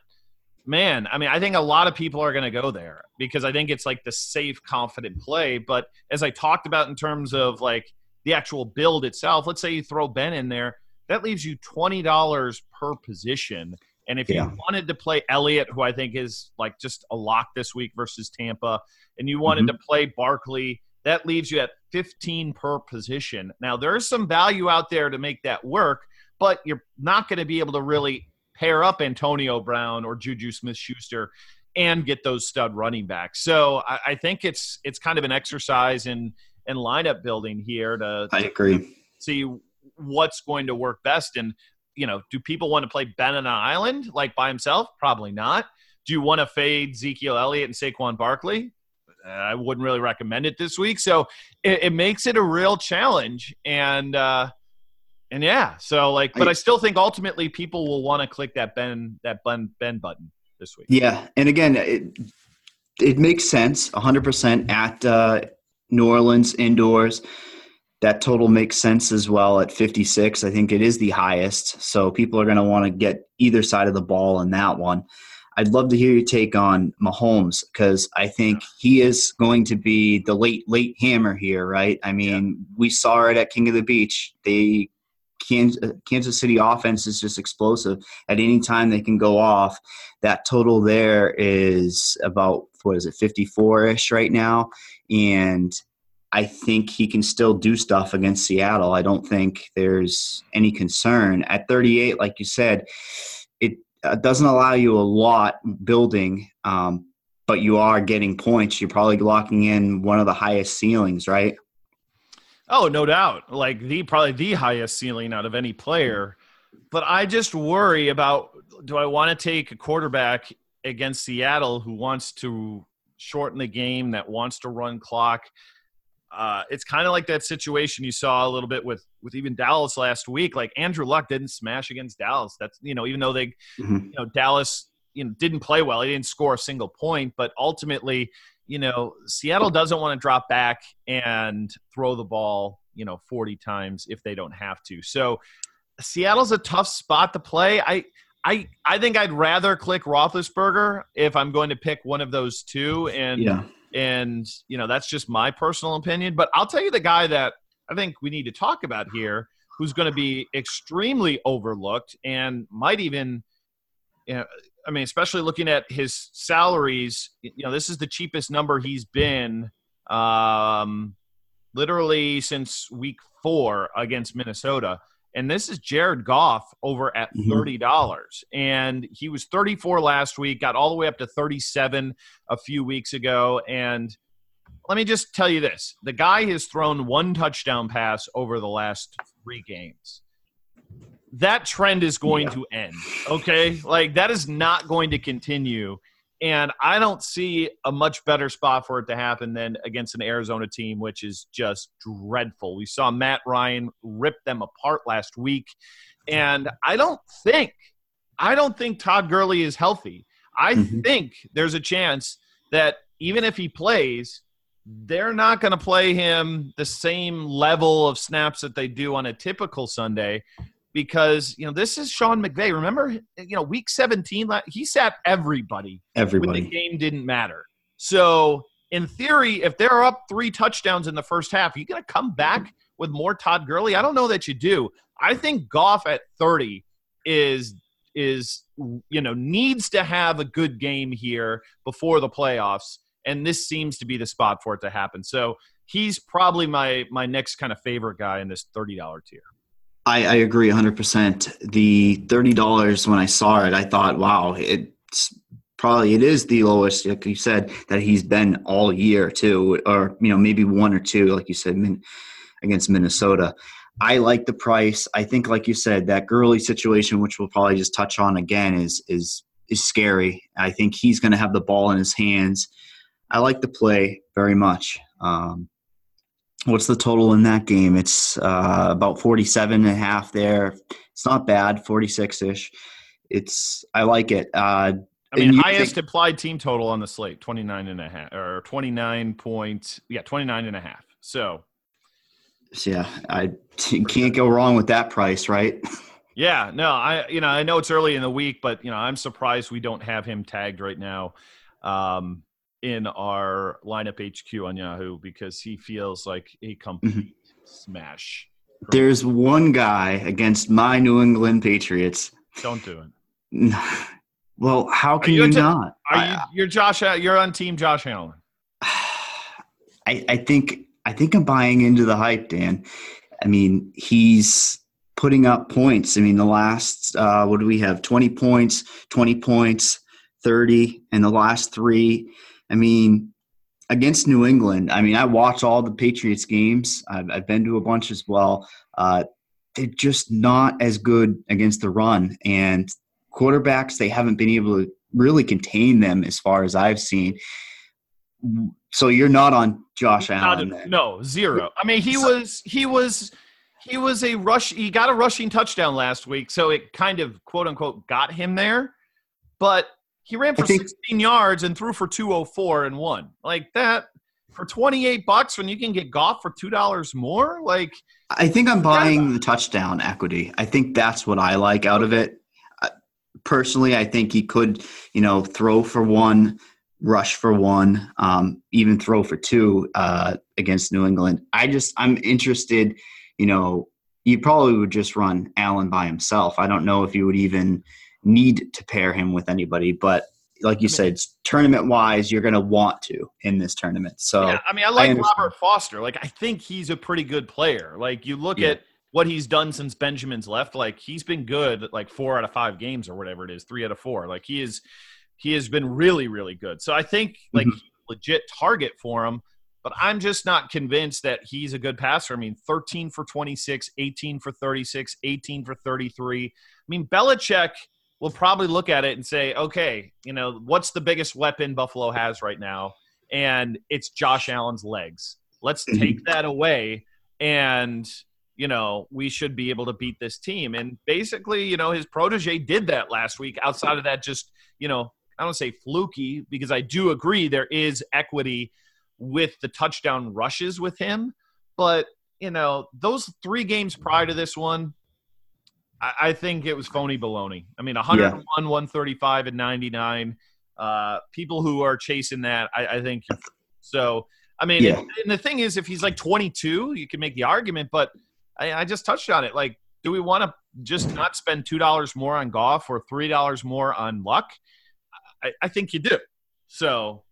Speaker 2: man, I mean, I think a lot of people are going to go there because I think it's like the safe, confident play. But as I talked about in terms of like the actual build itself, let's say you throw Ben in there, that leaves you twenty dollars per position, And if
Speaker 5: Yeah.
Speaker 2: you wanted to play Elliott, who I think is like just a lock this week versus Tampa, and you wanted
Speaker 5: Mm-hmm.
Speaker 2: to play Barkley, that leaves you at 15 per position. Now, there's some value out there to make that work, but you're not going to be able to really pair up Antonio Brown or Juju Smith Schuster and get those stud running backs. So I, I think it's it's kind of an exercise in in lineup building here to,
Speaker 5: I agree.
Speaker 2: see what's going to work best. And you know, do people want to play Ben on an island like by himself? Probably not. Do you want to fade Ezekiel Elliott and Saquon Barkley? I wouldn't really recommend it this week. So it, it makes it a real challenge. And uh, and yeah, so like, but I still think ultimately people will want to click that Ben that Ben Ben button this week.
Speaker 5: Yeah, and again, it it makes sense 100% at uh, New Orleans indoors. That total makes sense as well at 56. I think it is the highest, so people are going to want to get either side of the ball in that one. I'd love to hear your take on Mahomes because I think he is going to be the late late hammer here, right? I mean, we saw it at King of the Beach. They Kansas, uh, Kansas City offense is just explosive. At any time they can go off. That total there is about what is it, 54 ish right now, and I think he can still do stuff against Seattle. I don't think there's any concern at 38. Like you said, it uh, doesn't allow you a lot building. Um, but you are getting points. You're probably locking in one of the highest ceilings, right?
Speaker 2: Oh, no doubt. Like the probably the highest ceiling out of any player. But I just worry about do I want to take a quarterback against Seattle who wants to shorten the game, that wants to run clock? Uh, it's kind of like that situation you saw a little bit with with even Dallas last week. Like Andrew Luck didn't smash against Dallas. That's you know even though they
Speaker 5: Mhm.
Speaker 2: you know Dallas you know didn't play well, he didn't score a single point, but ultimately you know Seattle doesn't want to drop back and throw the ball you know 40 times if they don't have to. So Seattle's a tough spot to play. I I I think I'd rather click Roethlisberger if I'm going to pick one of those two and
Speaker 5: Yeah.
Speaker 2: And you know that's just my personal opinion. But i'll tell you the guy that i think we need to talk about here who's going to be extremely overlooked and might even you know i mean especially looking at his salaries you know this is the cheapest number he's been um literally since week four against minnesota and this is Jared Goff over at
Speaker 5: Mhm.
Speaker 2: thirty dollars, and he was thirty four last week, got all the way up to thirty seven a few weeks ago. And let me just tell you this: the guy has thrown one touchdown pass over the last three games. That trend is going
Speaker 5: Yeah.
Speaker 2: to end. Okay, like that is not going to continue. And I don't see a much better spot for it to happen than against an Arizona team, which is just dreadful. We saw Matt Ryan rip them apart last week. And I don't think, I don't think Todd Gurley is healthy. I
Speaker 5: Mhm.
Speaker 2: think there's a chance that even if he plays, they're not going to play him the same level of snaps that they do on a typical Sunday because, you know, this is Sean McVay. Remember, you know, week 17, he sat everybody when the game didn't matter. So, in theory, if they're up three touchdowns in the first half, you going to come back with more Todd Gurley? I don't know that you do. I think Goff at 30 is is you know needs to have a good game here before the playoffs, and this seems to be the spot for it to happen. So he's probably my my next kind of favorite guy in this thirty dollar tier.
Speaker 5: I, I agree 100%. The $30 when I saw it, I thought, wow, it's probably it is the lowest, like you said, that he's been all year too, or you know maybe one or two, like you said, against Minnesota. I like the price. I think, like you said, that Gurley situation, which we'll probably just touch on again, is is is scary. I think he's going to have the ball in his hands. I like the play very much. Um, what's the total in that game? It's uh, about 47 and a half there. It's not bad, 46 ish. It's I like it. Uh,
Speaker 2: I mean, highest
Speaker 5: think-
Speaker 2: applied team total on the slate, 29 and a half or 29 point, yeah, 29 and a half. So,
Speaker 5: so yeah, I can't go wrong with that price, right?
Speaker 2: yeah, no, I, you know, I know it's early in the week, but, you know, I'm surprised we don't have him tagged right now um, in our lineup HQ on Yahoo because he feels like a complete smash.
Speaker 5: There's one guy against my New England Patriots.
Speaker 2: Don't do it.
Speaker 5: Well, how can
Speaker 2: you
Speaker 5: you,
Speaker 2: into-
Speaker 5: not?
Speaker 2: Are you? You're Josh. You're on team Josh Allen.
Speaker 5: I, I think I think I'm buying into the hype, Dan. I mean, he's putting up points. I mean, the last uh, what do we have? Twenty points, twenty points, thirty, and the last three. I mean, against New England. I mean, I watch all the Patriots games. I've, I've been to a bunch as well. Uh, they're just not as good against the run, and quarterbacks they haven't been able to really contain them as far as I've seen. So you're not on Josh
Speaker 2: Not
Speaker 5: Allen. then.
Speaker 2: no, zero. I mean, he was he was he was a rush. He got a rushing touchdown last week, so it kind of quote unquote got him there. But he ran for
Speaker 5: think-
Speaker 2: 16 yards and threw for 204 and won like that for 28 bucks when you can get Goff for two dollars more. Like
Speaker 5: I think I'm buying the touchdown equity. I think that's what I like out of it. Personally, I think he could, you know, throw for one, rush for one, um, even throw for two uh, against New England. I just, I'm interested. You know, you probably would just run Allen by himself. I don't know if you would even need to pair him with anybody, but like you said, tournament wise, you're going to want to in this tournament. So
Speaker 2: yeah, I mean, I like
Speaker 5: understand.
Speaker 2: Robert Foster. Like I think he's a pretty good player. Like you look
Speaker 5: Yeah.
Speaker 2: at what he's done since Benjamin's left. Like he's been good. Like four out of five games or whatever it is, three out of four. Like he is, he has been really, really good. So I think like
Speaker 5: Mhm.
Speaker 2: legit target for him. But I'm just not convinced that he's a good passer. I mean, 13 for 26, 18 for 36, 18 for 33. I mean, Belichick will probably look at it and say, okay, you know, what's the biggest weapon Buffalo has right now? And it's Josh Allen's legs. Let's take that away and you know we should be able to beat this team and basically you know his protege did that last week outside of that just you know i don't say fluky because i do agree there is equity with the touchdown rushes with him but you know those three games prior to this one i, I think it was phony baloney i mean 101 135 and 99 uh people who are chasing that i, I think so I mean,
Speaker 5: Yeah.
Speaker 2: and, and the thing is, if he's like 22, you can make the argument. But I, I just touched on it. Like, do we want to just not spend two dollars more on Goff or three dollars more on luck? I, I think you do. So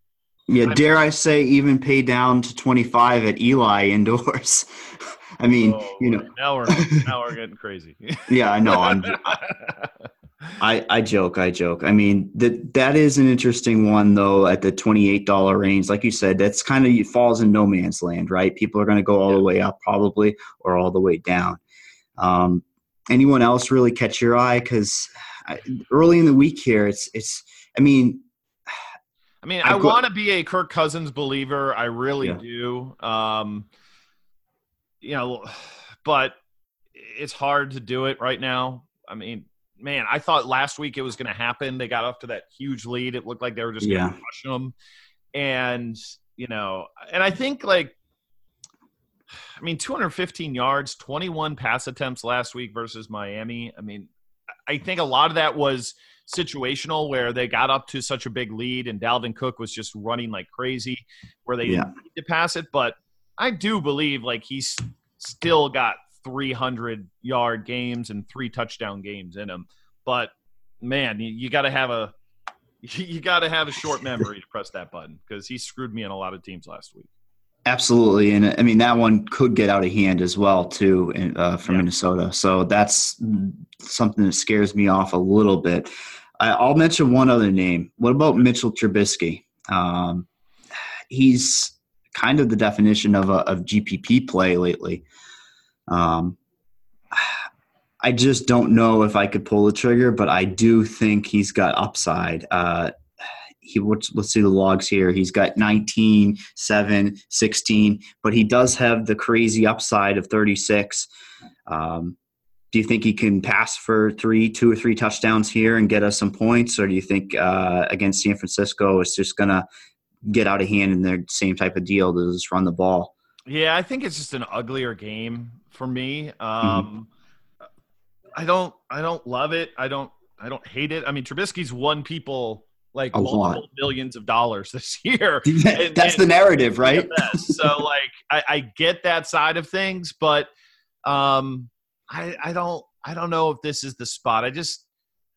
Speaker 5: Yeah, dare I say, even pay down to 25 at Eli indoors. I mean,
Speaker 2: oh,
Speaker 5: you know,
Speaker 2: now we're now we're getting crazy.
Speaker 5: yeah, I know. I'm, I, I joke, I joke. I mean, that that is an interesting one though. At the twenty-eight dollar range, like you said, that's kind of falls in no man's land, right? People are going to go all the way up, probably, or all the way down. Um, anyone else really catch your eye? Because early in the week here, it's it's. I mean,
Speaker 2: I mean,
Speaker 5: I
Speaker 2: I want to be a Kirk Cousins believer. I really
Speaker 5: Yeah.
Speaker 2: do. Um, you know, but it's hard to do it right now. I mean, man, I thought last week it was going to happen. They got off to that huge lead. It looked like they were just going to crush them. And, you know, and I think like, I mean, 215 yards, 21 pass attempts last week versus Miami. I mean, I think a lot of that was situational where they got up to such a big lead and Dalvin Cook was just running like crazy where they
Speaker 5: Yeah.
Speaker 2: didn't need to pass it. But I do believe like he's still got 300 yard games and three touchdown games in him. But man, you, you got to have a you got to have a short memory to press that button because he screwed me in a lot of teams last week.
Speaker 5: Absolutely, and I mean that one could get out of hand as well too uh, from
Speaker 2: Yeah.
Speaker 5: Minnesota. So that's something that scares me off a little bit. I, I'll mention one other name. What about Mitchell Trubisky? Um, he's kind of the definition of a of GPP play lately. Um, I just don't know if I could pull the trigger, but I do think he's got upside. Uh, he let's, let's see the logs here. He's got 19, 7, 16, but he does have the crazy upside of 36. Um, do you think he can pass for three, two or three touchdowns here and get us some points, or do you think uh, against San Francisco it's just gonna get out of hand in their same type of deal to just run the ball?
Speaker 2: Yeah, I think it's just an uglier game for me.
Speaker 5: Mm-hmm.
Speaker 2: Um, I don't, I don't love it. I don't, I don't hate it. I mean, Trubisky's won people like
Speaker 5: A
Speaker 2: multiple
Speaker 5: lot.
Speaker 2: millions of dollars this year.
Speaker 5: That's the narrative, right?
Speaker 2: So like, I, I get that side of things, but um, I, I don't, I don't know if this is the spot. I just,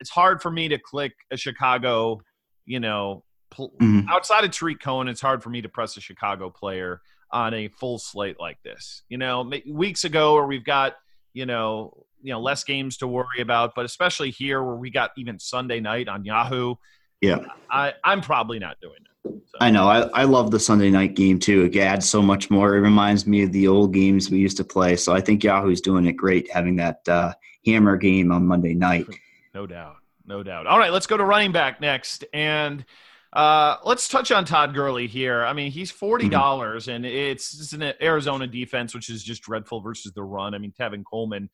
Speaker 2: it's hard for me to click a Chicago, you know, pl-
Speaker 5: Mhm.
Speaker 2: outside of Tarik Cohen, it's hard for me to press a Chicago player on a full slate like this. You know, weeks ago where we've got, you know, you know, less games to worry about, but especially here where we got even Sunday night on Yahoo,
Speaker 5: Yeah.
Speaker 2: I, I'm probably not doing it. So,
Speaker 5: I know. I, I love the Sunday night game too. It adds so much more. It reminds me of the old games we used to play. So I think Yahoo's doing it great having that uh, hammer game on Monday night.
Speaker 2: No doubt. No doubt. All right, let's go to running back next. And uh, let's touch on Todd Gurley here. I mean, he's $40, dollars and it's, it's an Arizona defense, which is just dreadful versus the run. I mean, Tevin Coleman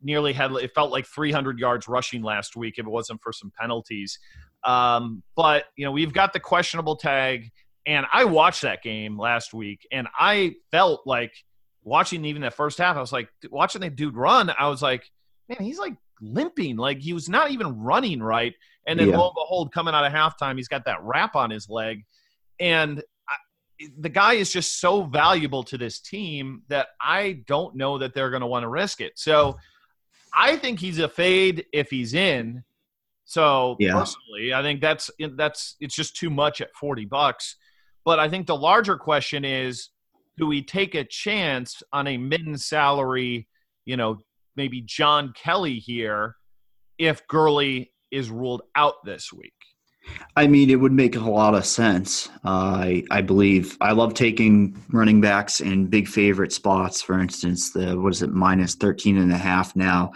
Speaker 2: nearly had, it felt like 300 yards rushing last week if it wasn't for some penalties. Um, but, you know, we've got the questionable tag. And I watched that game last week and I felt like watching even that first half, I was like, watching the dude run, I was like, man, he's like limping. Like he was not even running right. And then
Speaker 5: Yeah.
Speaker 2: lo and behold, coming out of halftime, he's got that wrap on his leg. And I, the guy is just so valuable to this team that I don't know that they're going to want to risk it. So I think he's a fade if he's in. So
Speaker 5: Yeah.
Speaker 2: personally, I think that's that's it's just too much at 40 bucks. But I think the larger question is do we take a chance on a min salary, you know, maybe John Kelly here if Gurley is ruled out this week?
Speaker 5: I mean, it would make a lot of sense. Uh, I I believe I love taking running backs in big favorite spots. For instance, the what is it minus 13 and a half now.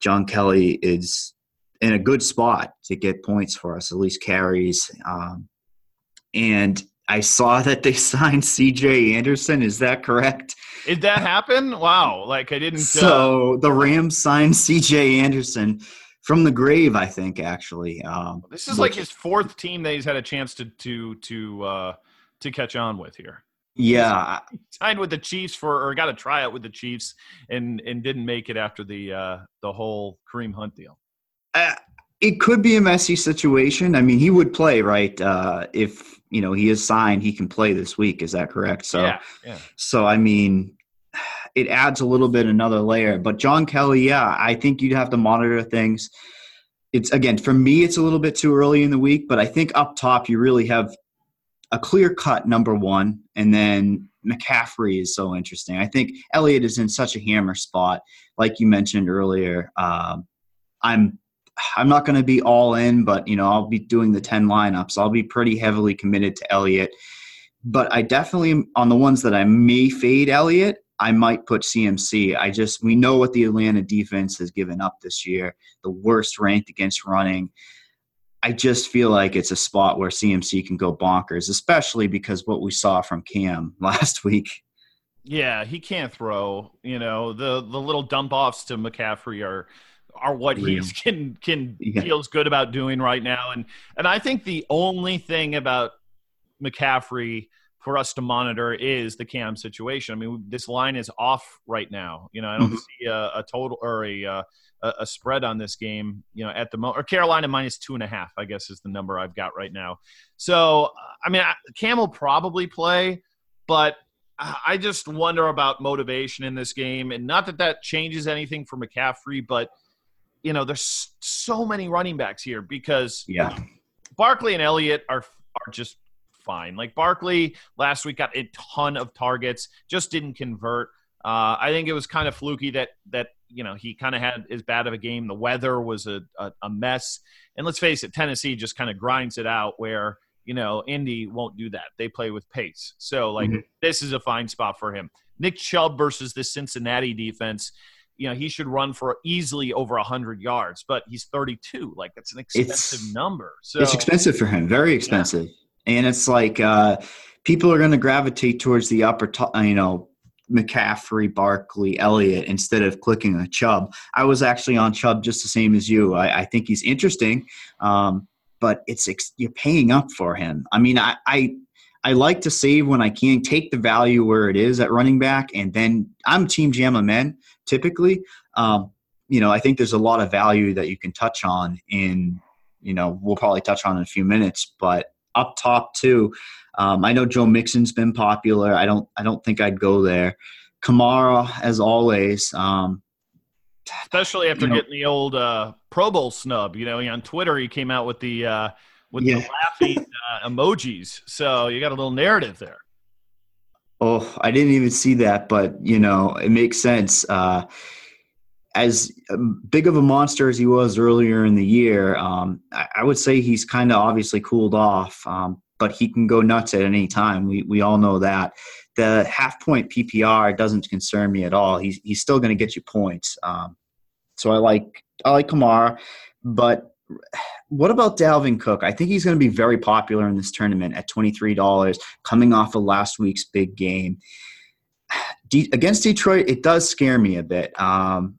Speaker 5: John Kelly is in a good spot to get points for us, at least carries. Um, and I saw that they signed C.J. Anderson. Is that correct?
Speaker 2: Did that happen? Wow! Like I didn't. uh,
Speaker 5: So the Rams signed C.J. Anderson from the grave. I think actually. Um,
Speaker 2: this is like his fourth team that he's had a chance to to to uh, to catch on with here.
Speaker 5: yeah,
Speaker 2: Signed with the Chiefs for or got a tryout with the Chiefs and and didn't make it after the uh, the whole Kareem Hunt deal.
Speaker 5: Uh, it could be a messy situation. I mean, he would play, right? Uh, if you know he is signed, he can play this week. Is that correct? So,
Speaker 2: yeah, yeah.
Speaker 5: so I mean, it adds a little bit another layer. But John Kelly, yeah, I think you'd have to monitor things. It's again for me, it's a little bit too early in the week, but I think up top you really have a clear cut number one, and then McCaffrey is so interesting. I think Elliott is in such a hammer spot, like you mentioned earlier. Um, I'm I'm not going to be all in, but you know I'll be doing the ten lineups. I'll be pretty heavily committed to Elliott, but I definitely on the ones that I may fade Elliott. I might put CMC. I just we know what the Atlanta defense has given up this year, the worst ranked against running. I just feel like it's a spot where CMC can go bonkers, especially because what we saw from Cam last week.
Speaker 2: Yeah, he can't throw. You know, the the little dump offs to McCaffrey are are what he can can
Speaker 5: Yeah.
Speaker 2: feels good about doing right now. And and I think the only thing about McCaffrey for us to monitor is the Cam situation. I mean, this line is off right now. You know, I don't
Speaker 5: Mhm.
Speaker 2: see a, a total or a, uh, a a spread on this game. You know, at the moment, or Carolina minus two and a half, I guess is the number I've got right now. So, I mean, I- Cam will probably play, but I I just wonder about motivation in this game, and not that that changes anything for McCaffrey, but you know, there's so many running backs here because
Speaker 5: Yeah.
Speaker 2: Barkley and Elliott are are just fine. Like Barkley last week got a ton of targets, just didn't convert. Uh, I think it was kind of fluky that that you know he kind of had as bad of a game. The weather was a, a, a mess, and let's face it, Tennessee just kind of grinds it out. Where you know Indy won't do that; they play with pace. So like
Speaker 5: Mhm.
Speaker 2: this is a fine spot for him. Nick Chubb versus the Cincinnati defense. You know he should run for easily over hundred yards, but he's 32. Like that's an expensive
Speaker 5: It's-
Speaker 2: number. So
Speaker 5: it's expensive for him, very expensive. And it's like uh, people are going to gravitate towards the upper, top, you know, McCaffrey, Barkley, Elliott instead of clicking a Chubb. I was actually on Chubb just the same as you. I, I think he's interesting, um, but it's ex- you're paying up for him. I mean, I, I I like to save when I can, take the value where it is at running back, and then I'm Team Men typically. Um, you know, I think there's a lot of value that you can touch on in, you know, we'll probably touch on in a few minutes, but up top too. Um, I know Joe Mixon's been popular. I don't, I don't think I'd go there. Kamara, as always. Um,
Speaker 2: especially after
Speaker 5: you know-
Speaker 2: getting the old uh, Pro Bowl snub. You know, on Twitter he came out with the uh, with the laughing uh, emojis. So you got a little narrative there.
Speaker 5: Oh, I didn't even see that, but you know, it makes sense. Uh, as big of a monster as he was earlier in the year, um, I, I would say he's kind of obviously cooled off, um, but he can go nuts at any time. We we all know that. The half point PPR doesn't concern me at all. He's he's still going to get you points. Um, so I like I like Kamara, but what about Dalvin Cook? I think he's going to be very popular in this tournament at twenty three dollars, coming off of last week's big game. De- against Detroit, it does scare me a bit. Um,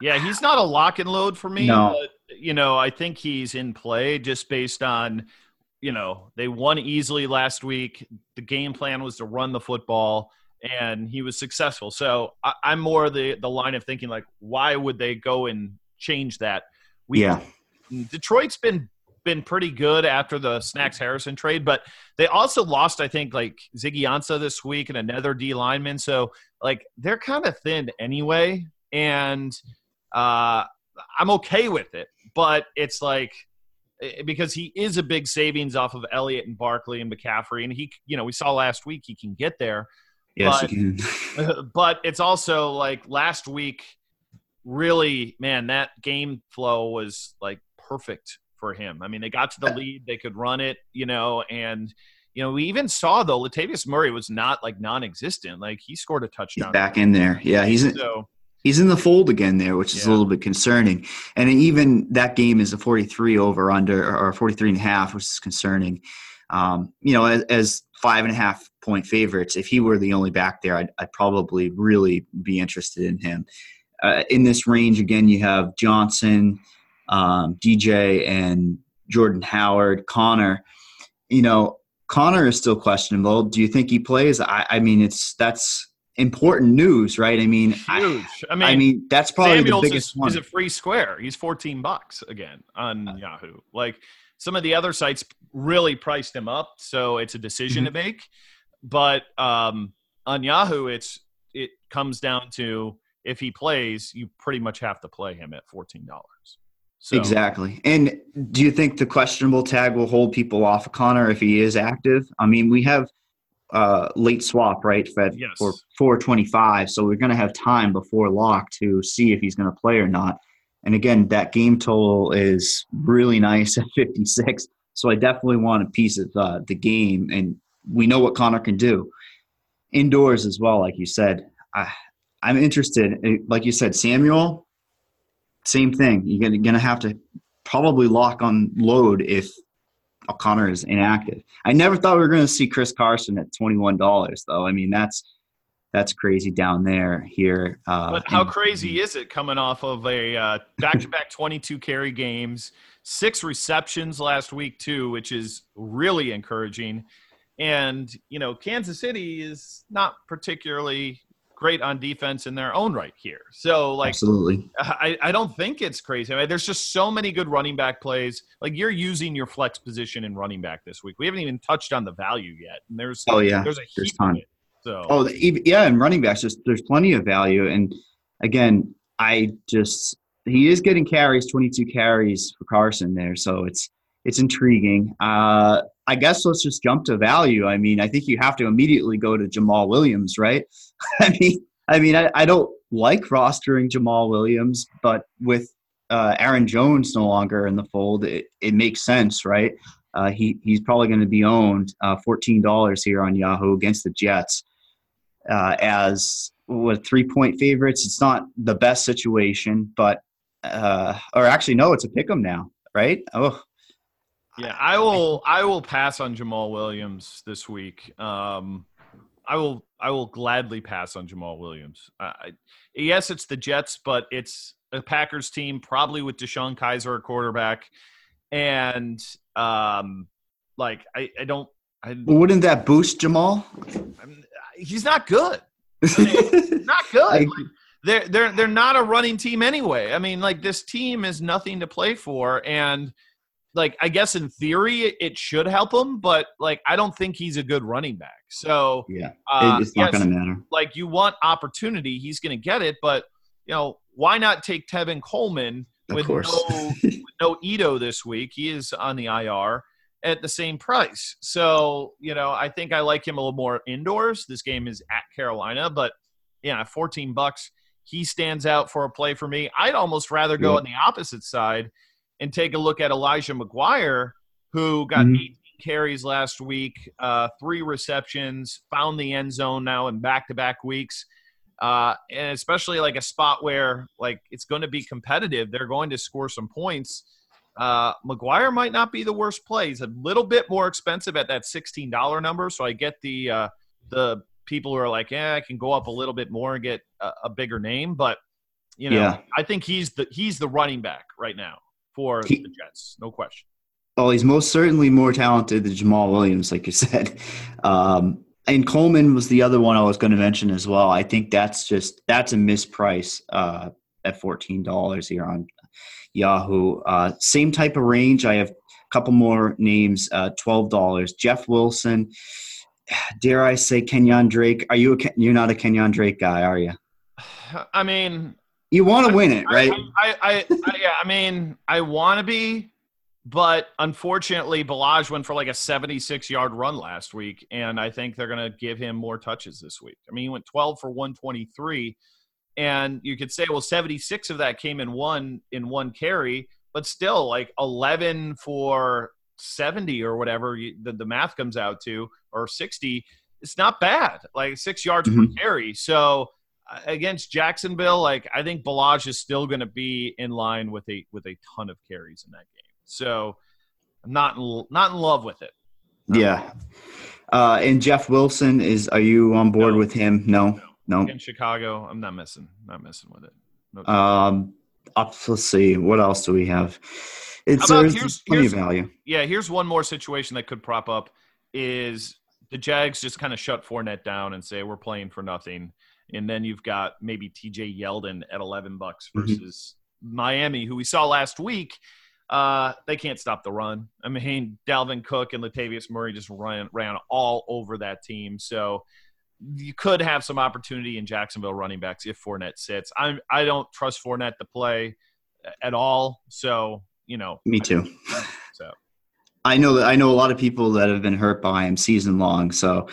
Speaker 2: Yeah, he's not a lock and load for me.
Speaker 5: No.
Speaker 2: But, you know, I think he's in play just based on, you know, they won easily last week. The game plan was to run the football, and he was successful. So I, I'm more the the line of thinking like, why would they go and change that? We,
Speaker 5: yeah,
Speaker 2: Detroit's been been pretty good after the Snacks Harrison trade, but they also lost, I think, like Ziggy Ansah this week and another D lineman. So like they're kind of thin anyway, and uh, I'm okay with it. But it's like eh, because he is a big savings off of Elliott and Barkley and McCaffrey, and he, you know, we saw last week he can get there
Speaker 5: yes,
Speaker 2: but- but it's also like last week really man that game flow was like perfect for him i mean they got to the lead they could run it you know and you know we even saw though latavius murray was not like non-existent like he scored a
Speaker 5: He's
Speaker 2: touchdown
Speaker 5: back in there. Yeah, he's in,
Speaker 2: so
Speaker 5: he's in the fold again there, which is a little bit concerning. And even that game is a 43 over under or 43 and a half, which is concerning. Um, you know, as, as five and a half point favorites, if he were the only back there, I'd, I'd probably really be interested in him. Uh, in this range, again, you have Johnson, um, DJ, and Jordan Howard, Conner. You know, Conner is still questionable. Do you think he plays? I, I mean, it's that's important news, right? I mean,
Speaker 2: huge i mean,
Speaker 5: I mean, that's probably
Speaker 2: Samuels
Speaker 5: the biggest
Speaker 2: is,
Speaker 5: one.
Speaker 2: is a free square he's 14 bucks again on yahoo like some of the other sites really priced him up so it's a decision
Speaker 5: Mm-hmm.
Speaker 2: to make but um, on yahoo it's it comes down to if he plays you pretty much have to play him at $14 so
Speaker 5: Exactly. And do you think the questionable tag will hold people off of Conner if he is active? I mean, we have uh, late swap, right, Fed
Speaker 2: Yes.
Speaker 5: for 425. So we're going to have time before lock to see if he's going to play or not. And again, that game total is really nice at 56. So I definitely want a piece of uh, the game. And we know what Conner can do indoors as well, like you said. I, I'm interested. Like you said, Samuel, same thing. You're gonna, gonna have to probably lock on load if O'Connor is inactive. I never thought we were gonna see Chris Carson at twenty one dollars though. I mean that's that's crazy down there here. Uh,
Speaker 2: but how
Speaker 5: and-
Speaker 2: crazy is it coming off of a uh, back-to-back 22 carry games six receptions last week too which is really encouraging and you know kansas city is not particularly great on defense in their own right here so like
Speaker 5: Absolutely.
Speaker 2: I, I don't think it's crazy. I mean, there's just so many good running back plays. Like you're using your flex position in running back this week. We haven't even touched on the value yet. And there's
Speaker 5: Oh yeah.
Speaker 2: there's a
Speaker 5: there's
Speaker 2: of it. So
Speaker 5: Oh, the- yeah, and running backs, there's, there's plenty of value. And again, I just he is getting carries, 22 carries for Carson there, so it's it's intriguing. Uh, I guess let's just jump to value. I mean, I think you have to immediately go to Jamaal Williams, right? I mean, I mean, I, I don't like rostering Jamaal Williams, but with uh, Aaron Jones no longer in the fold, it, it makes sense, right? Uh, he he's probably going to be owned uh, fourteen dollars here on Yahoo against the Jets uh, as with three point favorites. It's not the best situation, but uh, or actually no, it's a pick 'em now, right? Oh,
Speaker 2: yeah, I will I will pass on Jamaal Williams this week. Um, I will I will gladly pass on Jamaal Williams. I, I- yes, it's the Jets, but it's a Packers team, probably with DeShone Kizer at quarterback, and um, like I, I don't I,
Speaker 5: well, wouldn't that boost Jamaal?
Speaker 2: I'm, he's not good. not good.
Speaker 5: I-
Speaker 2: Like, they're they're they're not a running team anyway. I mean, like this team is nothing to play for, and like I guess in theory it, should help him, but like I don't think he's a good running back. So
Speaker 5: yeah,
Speaker 2: uh,
Speaker 5: it's not
Speaker 2: yes,
Speaker 5: going to matter.
Speaker 2: like you want opportunity, he's going to get it, but you know why not take Tevin Coleman
Speaker 5: Of
Speaker 2: with
Speaker 5: course.
Speaker 2: no with no Ito this week? He is on the IR at the same price. So, you know, I think I like him a little more indoors. This game is at Carolina, but yeah, 14 bucks. He stands out for a play for me. I'd almost rather go
Speaker 5: Yeah.
Speaker 2: on the opposite side and take a look at Elijah McGuire, who got
Speaker 5: Mhm.
Speaker 2: 18 carries last week, uh, three receptions, found the end zone now in back to back weeks. Uh, and especially like a spot where like it's going to be competitive, they're going to score some points. Uh, McGuire might not be the worst play. He's a little bit more expensive at that sixteen dollar number, so I get the uh, the people who are like, yeah, I can go up a little bit more and get a, a bigger name, but you know,
Speaker 5: Yeah.
Speaker 2: I think he's the he's the running back right now for
Speaker 5: He-
Speaker 2: the Jets, no question.
Speaker 5: Oh, he's most certainly more talented than Jamaal Williams, like you said. Um, and Coleman was the other one I was going to mention as well. I think that's just that's a misprice uh, at fourteen dollars here on Yahoo. Uh, same type of range. I have a couple more names. Uh, Twelve dollars. Jeff Wilson. Dare I say Kenyon Drake? Are you a Ken- you're not a Kenyon Drake guy, are you?
Speaker 2: I mean,
Speaker 5: You want to win it, right?
Speaker 2: I, I, I, I yeah, I mean, I want to be, but unfortunately, Ballage went for like a 76 yard run last week, and I think they're going to give him more touches this week. I mean, he went 12 for 123, and you could say, well, 76 of that came in one in one carry, but still, like 11 for 70 or whatever you, the, the math comes out to, or 60. It's not bad, like six yards per
Speaker 5: Mhm.
Speaker 2: carry. So against Jacksonville, like I think Ballage is still going to be in line with a with a ton of carries in that game. So I'm not in, not in love with it.
Speaker 5: Yeah. Uh, and Jeff Wilson is. Are you on board
Speaker 2: No.
Speaker 5: with him? No. No.
Speaker 2: In Chicago, I'm not missing not messing with it. No,
Speaker 5: Um, up, let's see. What else do we have? It's
Speaker 2: about here's-
Speaker 5: plenty of value.
Speaker 2: yeah, here's one more situation that could prop up is the Jags just kind of shut Fournette down and say we're playing for nothing, and then you've got maybe T.J. Yeldon at 11 bucks
Speaker 5: Mhm.
Speaker 2: versus Miami, who we saw last week. Uh, they can't stop the run. I mean, Dalvin Cook and Latavius Murray just ran ran all over that team. So you could have some opportunity in Jacksonville running backs if Fournette sits. I I don't trust Fournette to play at all. So you know,
Speaker 5: Me too.
Speaker 2: so.
Speaker 5: I know that I know a lot of people that have been hurt by him season long. So,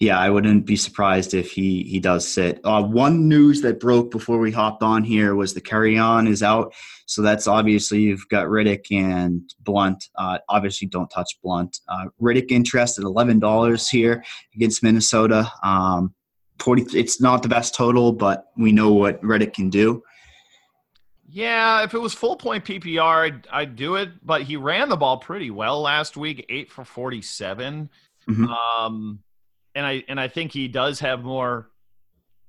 Speaker 5: yeah, I wouldn't be surprised if he he does sit. Uh, one news that broke before we hopped on here was the Kerryon is out. So that's obviously you've got Riddick and Blount. Uh, obviously, don't touch Blount. Uh, Riddick interest at eleven dollars here against Minnesota. Um, Forty. It's not the best total, but we know what Riddick can do.
Speaker 2: Yeah, if it was full point PPR, I'd, I'd do it. But he ran the ball pretty well last week, eight for forty-seven.
Speaker 5: Mhm.
Speaker 2: Um, and I and I think he does have more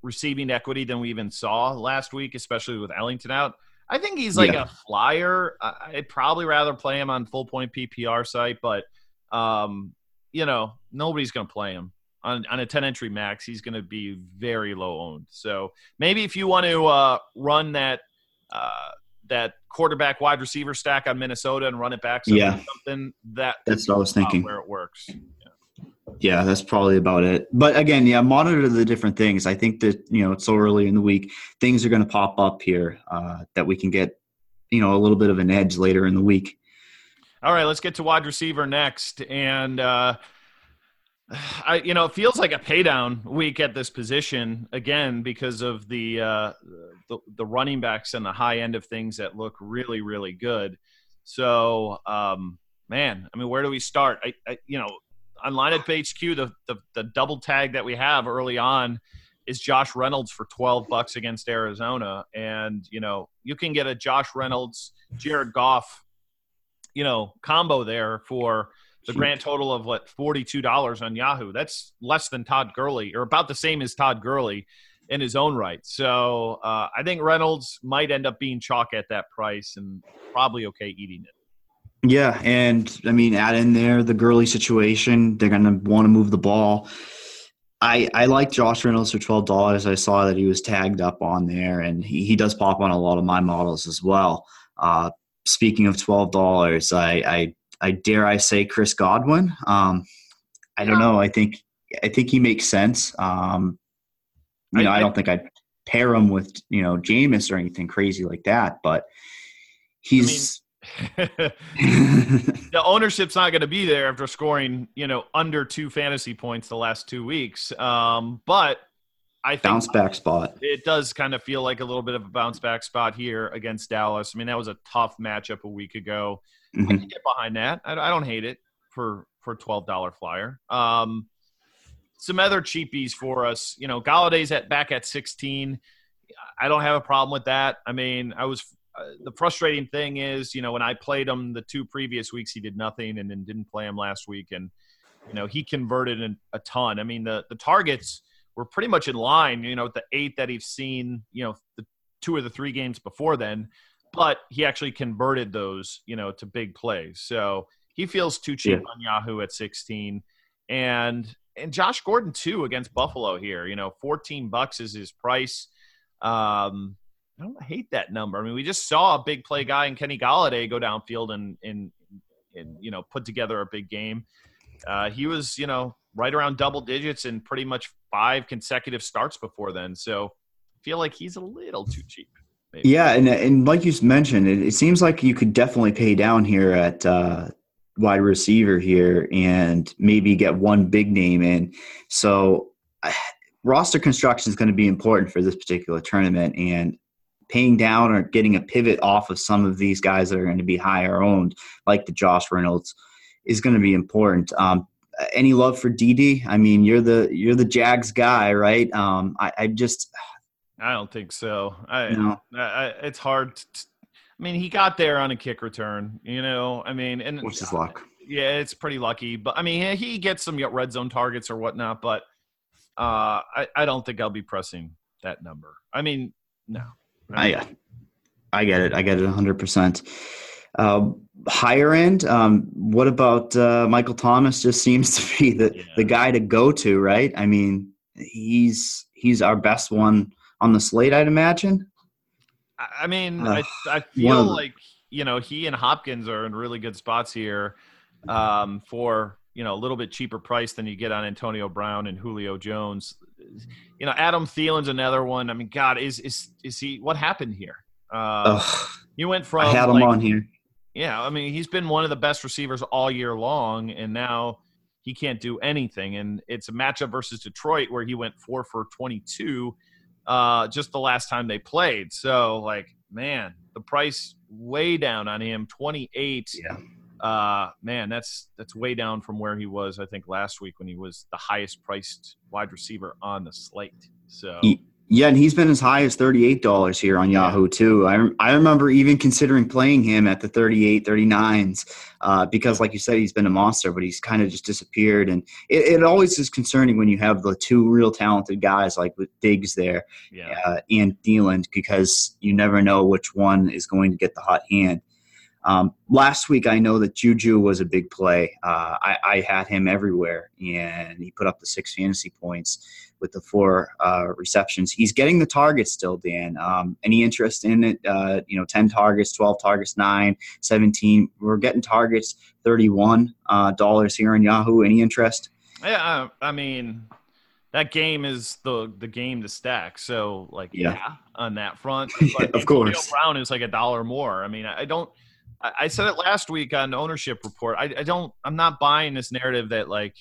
Speaker 2: receiving equity than we even saw last week, especially with Ellington out. I think he's like
Speaker 5: Yeah.
Speaker 2: a flyer. I- I'd probably rather play him on full point PPR site, but um, you know, nobody's going to play him on, on a 10 entry max. He's going to be very low owned. So maybe if you want to uh, run that uh, that quarterback wide receiver stack on Minnesota and run it back, so
Speaker 5: Yeah.
Speaker 2: something that
Speaker 5: That's what I was thinking.
Speaker 2: where it works.
Speaker 5: Yeah, that's probably about it. But again, yeah, monitor the different things. I think that you know it's so early in the week, things are going to pop up here uh, that we can get, you know, a little bit of an edge later in the week.
Speaker 2: All right, let's get to wide receiver next. And uh, I, you know, it feels like a paydown week at this position again because of the, uh, the the running backs and the high end of things that look really, really good. So, um, man, I mean, where do we start? I, I you know, on lineup HQ, the, the the double tag that we have early on is Josh Reynolds for 12 bucks against Arizona. And, you know, you can get a Josh Reynolds, Jared Goff, you know, combo there for the grand total of what $42 on Yahoo. That's less than Todd Gurley or about the same as Todd Gurley in his own right. So uh, I think Reynolds might end up being chalk at that price and probably okay eating it.
Speaker 5: Yeah, and I mean, add in there the Gurley situation. They're going to want to move the ball. I I like Josh Reynolds for twelve dollars. I saw that he was tagged up on there, and he, he does pop on a lot of my models as well. Uh, speaking of twelve dollars, I, I I dare I say Chris Godwin. Um, I don't know. I think I think he makes sense. Um, you know,
Speaker 2: I-
Speaker 5: I, don't think I'd pair him with you know Jameis or anything crazy like that, but he's.
Speaker 2: the ownership's not going to be there after scoring, you know, under two fantasy points the last two weeks. Um, but I think
Speaker 5: bounce back spot.
Speaker 2: It does kind of feel like a little bit of a bounce back spot here against Dallas. I mean, that was a tough matchup a week ago. Mm-hmm. I can get behind that. I, I, don't hate it for for twelve dollar flyer. Um, some other cheapies for us. You know, Golladay's at back at sixteen. I don't have a problem with that. I mean, I was the frustrating thing is, you know, when I played him the two previous weeks, he did nothing, and then didn't play him last week, and you know, he converted a ton. I mean, the the targets were pretty much in line, you know, with the eight that he's seen, you know, the two or the three games before then, but he actually converted those, you know, to big plays. So he feels too cheap yeah. on Yahoo at 16, and and Josh Gordon too against Buffalo here. You know, 14 bucks is his price. Um, I don't hate that number. I mean, we just saw a big play guy in Kenny Golladay go downfield and and and you know put together a big game. Uh, he was you know right around double digits in pretty much five consecutive starts before then. So I feel like he's a little too cheap.
Speaker 5: Maybe. Yeah, and and like you mentioned, it, it, seems like you could definitely pay down here at uh, wide receiver here and maybe get one big name in. So roster construction is going to be important for this particular tournament, and paying down or getting a pivot off of some of these guys that are going to be higher owned, like the Josh Reynolds, is going to be important. Um, any love for DD? I mean, you're the you're the Jags guy, right? Um, I, I just
Speaker 2: I don't think so. I, no. I, it's hard. To, I mean, he got there on a kick return. You know, I mean, and
Speaker 5: which is luck.
Speaker 2: Yeah, it's pretty lucky. But I mean, he gets some red zone targets or whatnot. But uh, I, I don't think I'll be pressing that number. I mean, no.
Speaker 5: I, I, I get it. I get it 100. percent uh, higher end, um, what about uh, Michael Thomas? Just seems to be the yeah. the guy to go to, right? I mean, he's he's our best one on the slate, I'd imagine.
Speaker 2: I mean, uh, I, I feel like you know he and Hopkins are in really good spots here um, for you know a little bit cheaper price than you get on Antonio Brown and Julio Jones. You know, Adam Thielen's another one. I mean, God, is is is he? What happened here? Uh, you went from
Speaker 5: I had him like, on here.
Speaker 2: Yeah, I mean, he's been one of the best receivers all year long, and now he can't do anything. And it's a matchup versus Detroit where he went four for 22 uh, just the last time they played. So, like, man, the price way down on him, 28.
Speaker 5: Yeah.
Speaker 2: Uh, man, that's that's way down from where he was, I think, last week when he was the highest priced wide receiver on the slate. So.
Speaker 5: Yeah, and he's been as high as $38 here on Yahoo too. I, I remember even considering playing him at the 38, 39s uh, because, like you said, he's been a monster, but he's kind of just disappeared. And it, it, always is concerning when you have the two real talented guys like with Diggs there yeah. uh, and Thielen because you never know which one is going to get the hot hand. Um, last week, I know that Juju was a big play. Uh, I, I, had him everywhere, and he put up the six fantasy points with the four uh, receptions. He's getting the targets still, Dan. Um, any interest in it? Uh, you know, 10 targets, 12 targets, 9, 17. We're getting targets $31 uh, dollars here on Yahoo. Any interest?
Speaker 2: Yeah, I mean, that game is the the game to stack. So, like, yeah, yeah on that front.
Speaker 5: But of course.
Speaker 2: Brown is like a dollar more. I mean, I don't – I said it last week on ownership report. I, I, don't. I'm not buying this narrative that like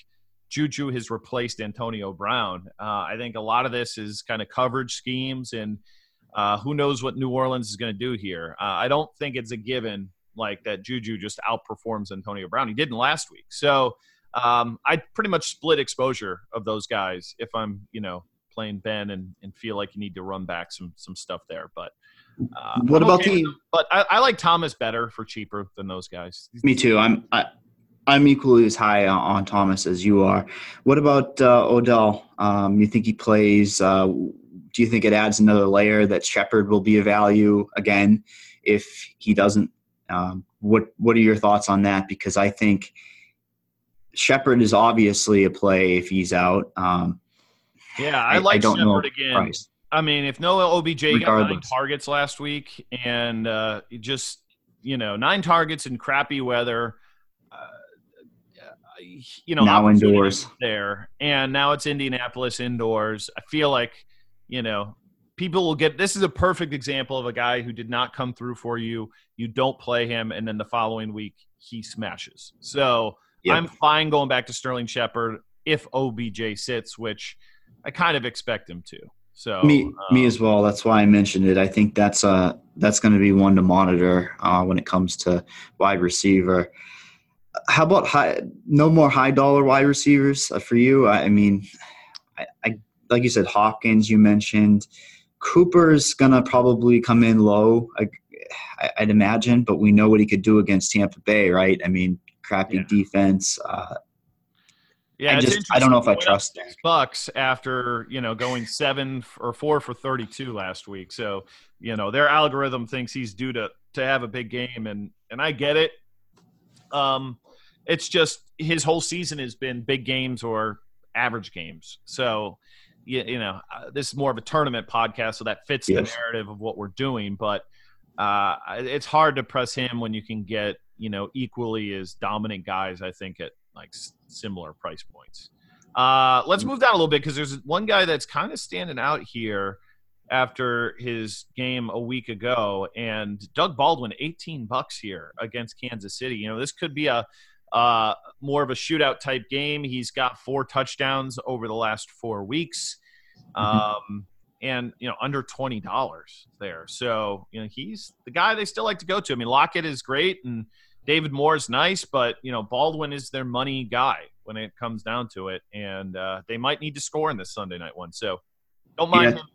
Speaker 2: Juju has replaced Antonio Brown. Uh, I think a lot of this is kind of coverage schemes, and uh, who knows what New Orleans is going to do here. Uh, I don't think it's a given like that. Juju just outperforms Antonio Brown. He didn't last week, so um, I pretty much split exposure of those guys if I'm you know playing Ben and, and feel like you need to run back some some stuff there, but.
Speaker 5: Uh, what I'm about okay the?
Speaker 2: But I, I, like Thomas better for cheaper than those guys.
Speaker 5: Me too. I'm I, I'm equally as high on, Thomas as you are. What about uh, Odell? Um, you think he plays? Uh, do you think it adds another layer that Shepard will be a value again if he doesn't? Um, what What are your thoughts on that? Because I think Shepard is obviously a play if he's out. Um,
Speaker 2: yeah, I, I like I Shepard again. Price. I mean, if Noah OBJ Regardless. got nine targets last week and uh, just you know nine targets in crappy weather, uh, you know
Speaker 5: now indoors
Speaker 2: there, and now it's Indianapolis indoors. I feel like you know people will get this is a perfect example of a guy who did not come through for you. You don't play him, and then the following week he smashes. So yep. I'm fine going back to Sterling Shepard if OBJ sits, which I kind of expect him to. So
Speaker 5: me, um, me as well. That's why I mentioned it. I think that's uh that's going to be one to monitor uh, when it comes to wide receiver. How about high? No more high dollar wide receivers uh, for you. I, I mean, I, I like you said, Hopkins. You mentioned Cooper's going to probably come in low. I, would imagine, but we know what he could do against Tampa Bay, right? I mean, crappy yeah. defense. Uh,
Speaker 2: yeah, I just I don't know if I trust six bucks after you know going seven or four for thirty two last week. So you know their algorithm thinks he's due to to have a big game, and and I get it. Um, it's just his whole season has been big games or average games. So you, you know uh, this is more of a tournament podcast, so that fits yes. the narrative of what we're doing. But uh, it's hard to press him when you can get you know equally as dominant guys. I think at like similar price points. Uh, let's move down a little bit because there's one guy that's kind of standing out here after his game a week ago, and Doug Baldwin, 18 bucks here against Kansas City. You know, this could be a uh, more of a shootout type game. He's got four touchdowns over the last four weeks, mm-hmm. um, and you know, under twenty dollars there. So you know, he's the guy they still like to go to. I mean, Lockett is great, and David Moore is nice, but you know Baldwin is their money guy when it comes down to it, and uh, they might need to score in this Sunday night one. So don't mind
Speaker 5: yeah. him.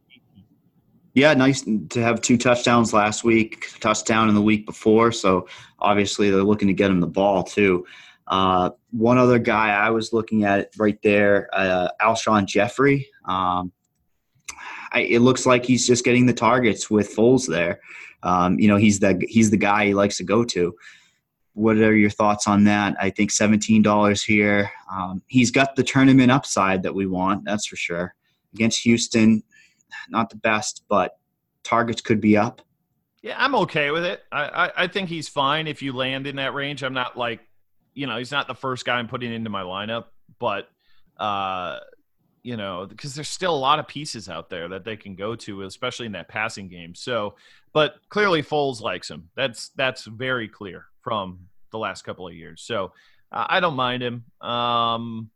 Speaker 5: Yeah, nice to have two touchdowns last week, touchdown in the week before. So obviously they're looking to get him the ball too. Uh, one other guy I was looking at right there, uh, Alshon Jeffery. Um, I, it looks like he's just getting the targets with Foles there. Um, you know, he's the he's the guy he likes to go to what are your thoughts on that? I think $17 here. Um, he's got the tournament upside that we want, that's for sure. Against Houston, not the best, but targets could be up.
Speaker 2: Yeah, I'm okay with it. I, I, I think he's fine if you land in that range. I'm not like, you know, he's not the first guy I'm putting into my lineup, but, uh, you know, because there's still a lot of pieces out there that they can go to, especially in that passing game. So, but clearly Foles likes him. That's that's very clear from the last couple of years. So uh, I don't mind him. Um,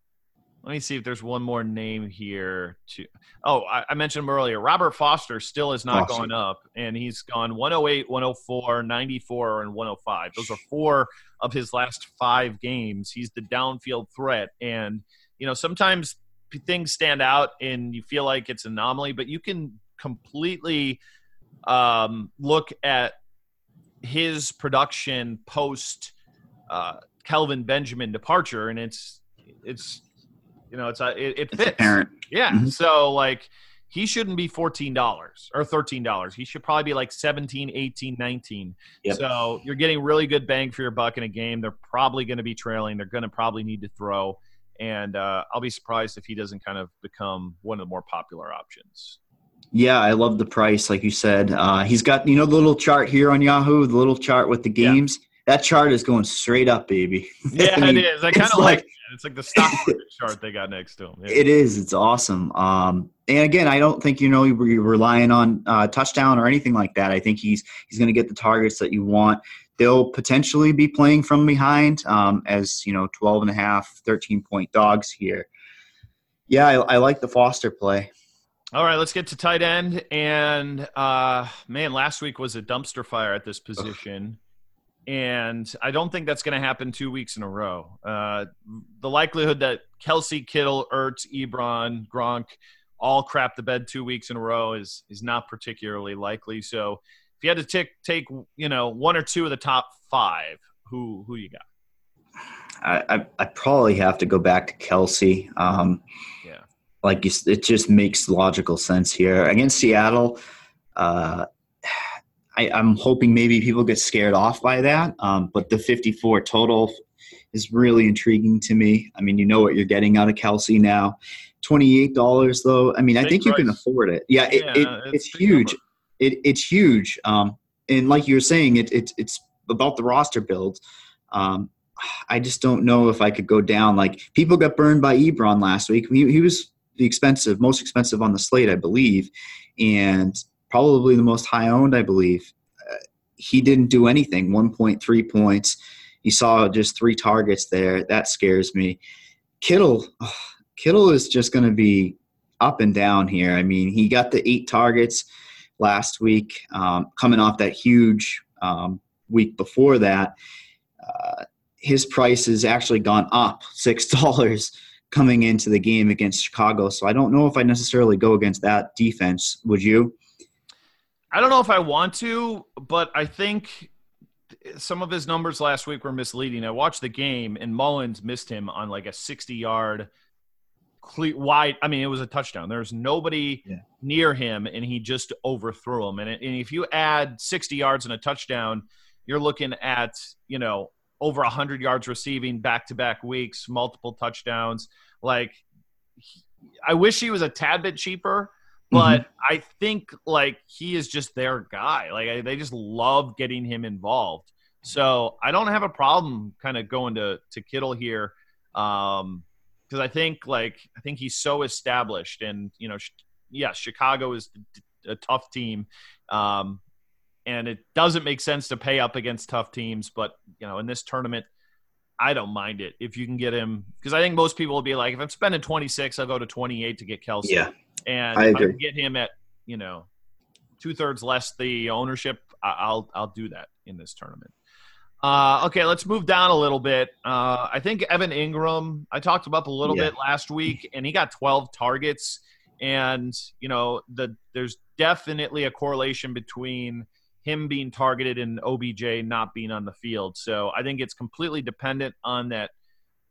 Speaker 2: let me see if there's one more name here. To oh, I, I mentioned him earlier. Robert Foster still has not awesome. gone up, and he's gone 108, 104, 94, and 105. Those are four of his last five games. He's the downfield threat, and you know sometimes things stand out and you feel like it's anomaly, but you can completely um, look at his production post uh, Kelvin Benjamin departure, and it's it's you know it's a, uh, it, it fits. Yeah. Mm-hmm. So like he shouldn't be $14 or $13. He should probably be like 17, 18, 19. Yep. So you're getting really good bang for your buck in a game. They're probably going to be trailing. They're going to probably need to throw. And uh, I'll be surprised if he doesn't kind of become one of the more popular options.
Speaker 5: Yeah, I love the price, like you said. Uh, he's got you know the little chart here on Yahoo, the little chart with the games. Yeah. That chart is going straight up, baby.
Speaker 2: Yeah, I mean, it is. I kind of like, like It's like the stock market chart they got next to him.
Speaker 5: Yeah. It is. It's awesome. Um, and again, I don't think you know you're relying on uh, touchdown or anything like that. I think he's he's going to get the targets that you want. They'll potentially be playing from behind um, as you know 12 and a half, 13 point dogs here. Yeah, I, I like the Foster play.
Speaker 2: All right, let's get to tight end. And uh, man, last week was a dumpster fire at this position. And I don't think that's going to happen two weeks in a row. Uh, the likelihood that Kelce, Kittle, Ertz, Ebron, Gronk all crap the bed two weeks in a row is is not particularly likely. So if you had to take take you know one or two of the top five, who who you got?
Speaker 5: I I, I probably have to go back to Kelce. Um, like you, it just makes logical sense here against Seattle. Uh, I, am hoping maybe people get scared off by that, um, but the 54 total is really intriguing to me. I mean, you know what you're getting out of Kelce now. Twenty-eight dollars, though. I mean, Big I think price. you can afford it. Yeah, it, yeah it, it's, it's huge. It, it's huge. Um, and like you were saying, it, it, it's about the roster build. Um, I just don't know if I could go down. Like people got burned by Ebron last week. He, he was the expensive, most expensive on the slate, I believe, and probably the most high owned, I believe. Uh, he didn't do anything. 1.3 points. He saw just three targets there. That scares me. Kittle, Kittle is just going to be up and down here. I mean, he got the eight targets last week, um, coming off that huge um, week before that. Uh, his price has actually gone up six dollars coming into the game against Chicago. So I don't know if I necessarily go against that defense. Would you?
Speaker 2: I don't know if I want to, but I think some of his numbers last week were misleading. I watched the game and Mullens missed him on like a 60 yard wide. I mean, it was a touchdown. There's nobody
Speaker 5: Yeah.
Speaker 2: near him and he just overthrew him. And, and if you add 60 yards and a touchdown, you're looking at, you know, over 100 yards receiving back to back weeks, multiple touchdowns. Like, he- I wish he was a tad bit cheaper, but I think like he is just their guy. Like I, they just love getting him involved. So I don't have a problem kind of going to to Kittle here, um, because I think like I think he's so established, and you know, sh- yeah, Chicago is a tough team, um, and it doesn't make sense to pay up against tough teams. But you know, in this tournament, I don't mind it if you can get him because I think most people will be like, if I'm spending 26, I'll go to 28 to get Kelce.
Speaker 5: Yeah,
Speaker 2: And
Speaker 5: I
Speaker 2: if I can get him at, you know, two thirds less the ownership, I'll I'll do that in this tournament. Uh, okay, let's move down a little bit. Uh, I think Evan Engram, I talked about a little
Speaker 5: Yeah.
Speaker 2: bit last week, and he got 12 targets. And you know, the there's definitely a correlation between him being targeted and OBJ not being on the field. So I think it's completely dependent on that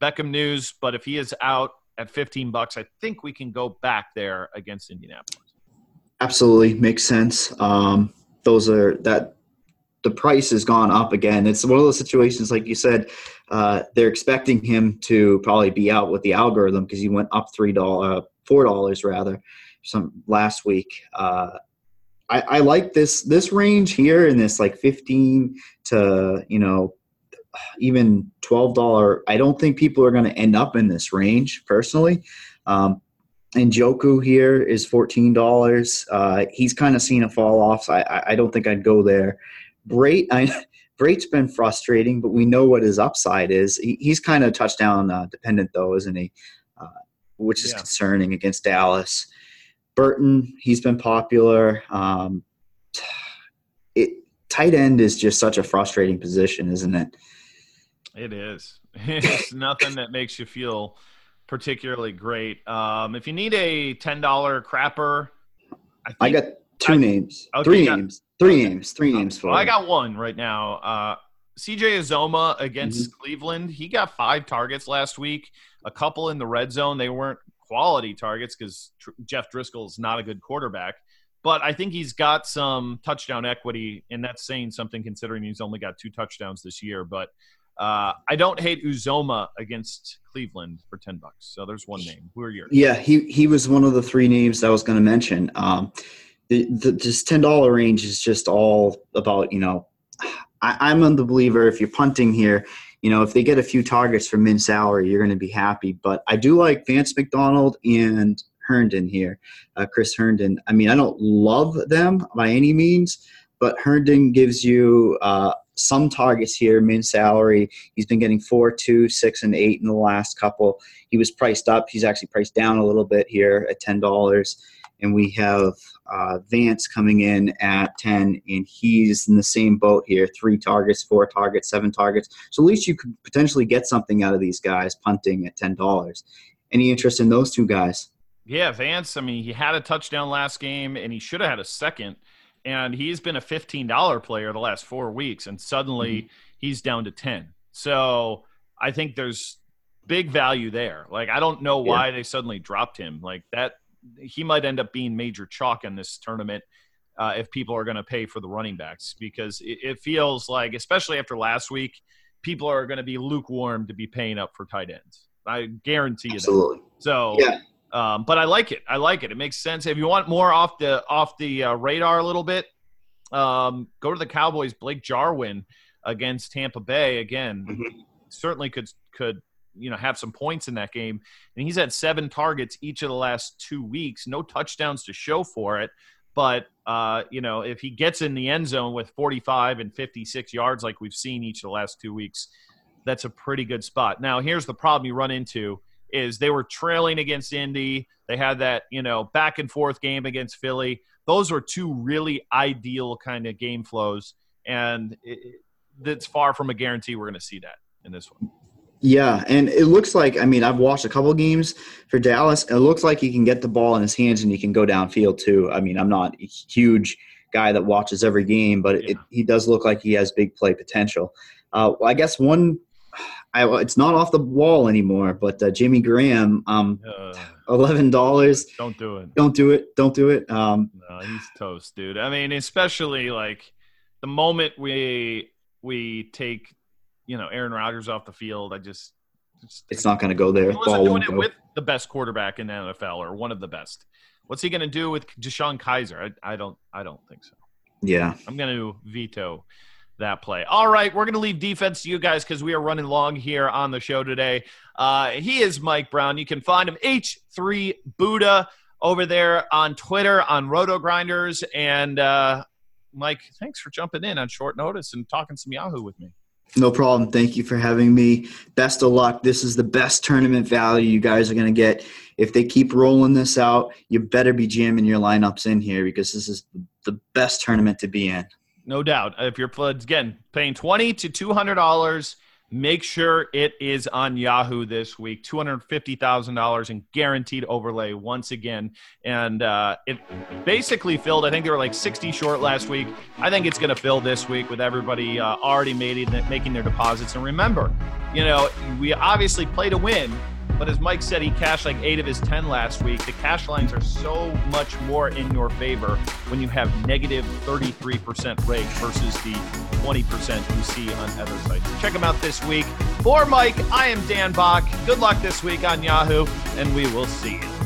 Speaker 2: Beckham news. But if he is out at 15 bucks, I think we can go back there against Indianapolis.
Speaker 5: absolutely makes sense. Um, those are that the price has gone up again. It's one of those situations, like you said, uh, they're expecting him to probably be out with the algorithm because he went up three dollars, uh, four dollars rather, some last week. Uh, I, I like this this range here in this like fifteen to you know even twelve dollar. I don't think people are going to end up in this range personally. Um, and Njoku here is fourteen dollars. Uh, he's kind of seen a fall off. So I, I- I don't think I'd go there. Brate, I, Brate's been frustrating, but we know what his upside is. He, he's kind of touchdown uh, dependent though, isn't he? Uh, which is
Speaker 2: Yeah.
Speaker 5: concerning against Dallas. Burton, he's been popular. Um, it tight end is just such a frustrating position, isn't it?
Speaker 2: It is. It's nothing that makes you feel particularly great. Um, if you need a ten dollar crapper, I, think,
Speaker 5: I got two
Speaker 2: I-
Speaker 5: names,
Speaker 2: Okay,
Speaker 5: three
Speaker 2: got-
Speaker 5: names, three
Speaker 2: okay.
Speaker 5: names, three names for
Speaker 2: Well, I got one right now. Uh, CJ Uzomah against
Speaker 5: Mm-hmm.
Speaker 2: Cleveland. He got five targets last week. A couple in the red zone. They weren't quality targets because Tr- Jeff Driskel is not a good quarterback. But I think he's got some touchdown equity, and that's saying something considering he's only got two touchdowns this year. But uh, I don't hate Uzomah against Cleveland for ten bucks. So there's one name. Who are yours?
Speaker 5: Yeah, he he was one of the three names I was going to mention. Um, the, the this ten dollar range is just all about you know. I, I'm a believer if you're punting here, you know if they get a few targets for min salary, you're going to be happy. But I do like Vance McDonald and Herndon here, uh, Chris Herndon. I mean, I don't love them by any means, but Herndon gives you uh, some targets here, min salary. He's been getting four, two, six, and eight in the last couple he was priced up. He's actually priced down a little bit here at ten dollars, and we have uh, Vance coming in at ten, and he's in the same boat here: three targets, four targets, seven targets. So at least you could potentially get something out of these guys punting at ten dollars. Any interest in those two guys?
Speaker 2: Yeah, Vance. I mean, he had a touchdown last game, and he should have had a second. And he's been a fifteen dollar player the last four weeks, and suddenly he's down to ten. So I think there's big value there. Like I don't know why they suddenly dropped him. Like that, he might end up being major chalk in this tournament uh, if people are going to pay for the running backs because it, it feels like, especially after last week, people are going to be lukewarm to be paying up for tight ends. I guarantee you that.
Speaker 5: Absolutely.
Speaker 2: So
Speaker 5: Yeah.
Speaker 2: um, but I like it. I like it. It makes sense. If you want more off the off the uh, radar a little bit, um, go to the Cowboys. Blake Jarwin against Tampa Bay again.
Speaker 5: Mhm.
Speaker 2: Certainly could could you know have some points in that game. And he's had seven targets each of the last two weeks, no touchdowns to show for it. But uh, you know, if he gets in the end zone with 45 and 56 yards, like we've seen each of the last two weeks, that's a pretty good spot. Now, here's the problem you run into is they were trailing against Indy. They had that, you know, back and forth game against Philly. Those were two really ideal kind of game flows, and it, it's far from a guarantee we're going to see that in this one.
Speaker 5: Yeah, and it looks like I mean I've watched a couple games for Dallas. It looks like he can get the ball in his hands and he can go downfield too. I mean I'm not a huge guy that watches every game, but yeah. it, he does look like he has big play potential. Uh, well, I guess one, I, it's not off the wall anymore, but uh, Jimmy Graham, um, uh, eleven dollars.
Speaker 2: Don't do it.
Speaker 5: Don't do it. Don't do it. Um,
Speaker 2: no, he's toast, dude. I mean, especially like the moment we we take you know Aaron Rodgers off the field, I just,
Speaker 5: just it's not going to go there.
Speaker 2: He wasn't doing it go. with the best quarterback in the NFL or one of the best. What's he going to do with DeShone Kizer? I, I don't I don't think so.
Speaker 5: Yeah,
Speaker 2: I'm going to veto that play. All right, we're going to leave defense to you guys because we are running long here on the show today. Uh, he is Mike Brown. You can find him H3 Buddha over there on Twitter on RotoGrinders. And uh, Mike, thanks for jumping in on short notice and talking some Yahoo with me.
Speaker 5: No problem. Thank you for having me. Best of luck. This is the best tournament value you guys are going to get. If they keep rolling this out, you better be jamming your lineups in here because this is the best tournament to be in.
Speaker 2: No doubt. If you're again paying twenty to two hundred dollars, make sure it is on Yahoo this week. Two hundred fifty thousand dollars in guaranteed overlay once again, and uh, it basically filled. I think they were like sixty short last week. I think it's going to fill this week with everybody uh, already made it, making their deposits. And remember, you know, we obviously play to win but as Mike said, he cashed like eight of his 10 last week. The cash lines are so much more in your favor when you have negative 33% rate versus the 20% you see on other sites. Check them out this week. For Mike, I am Dan Back. Good luck this week on Yahoo, and we will see you.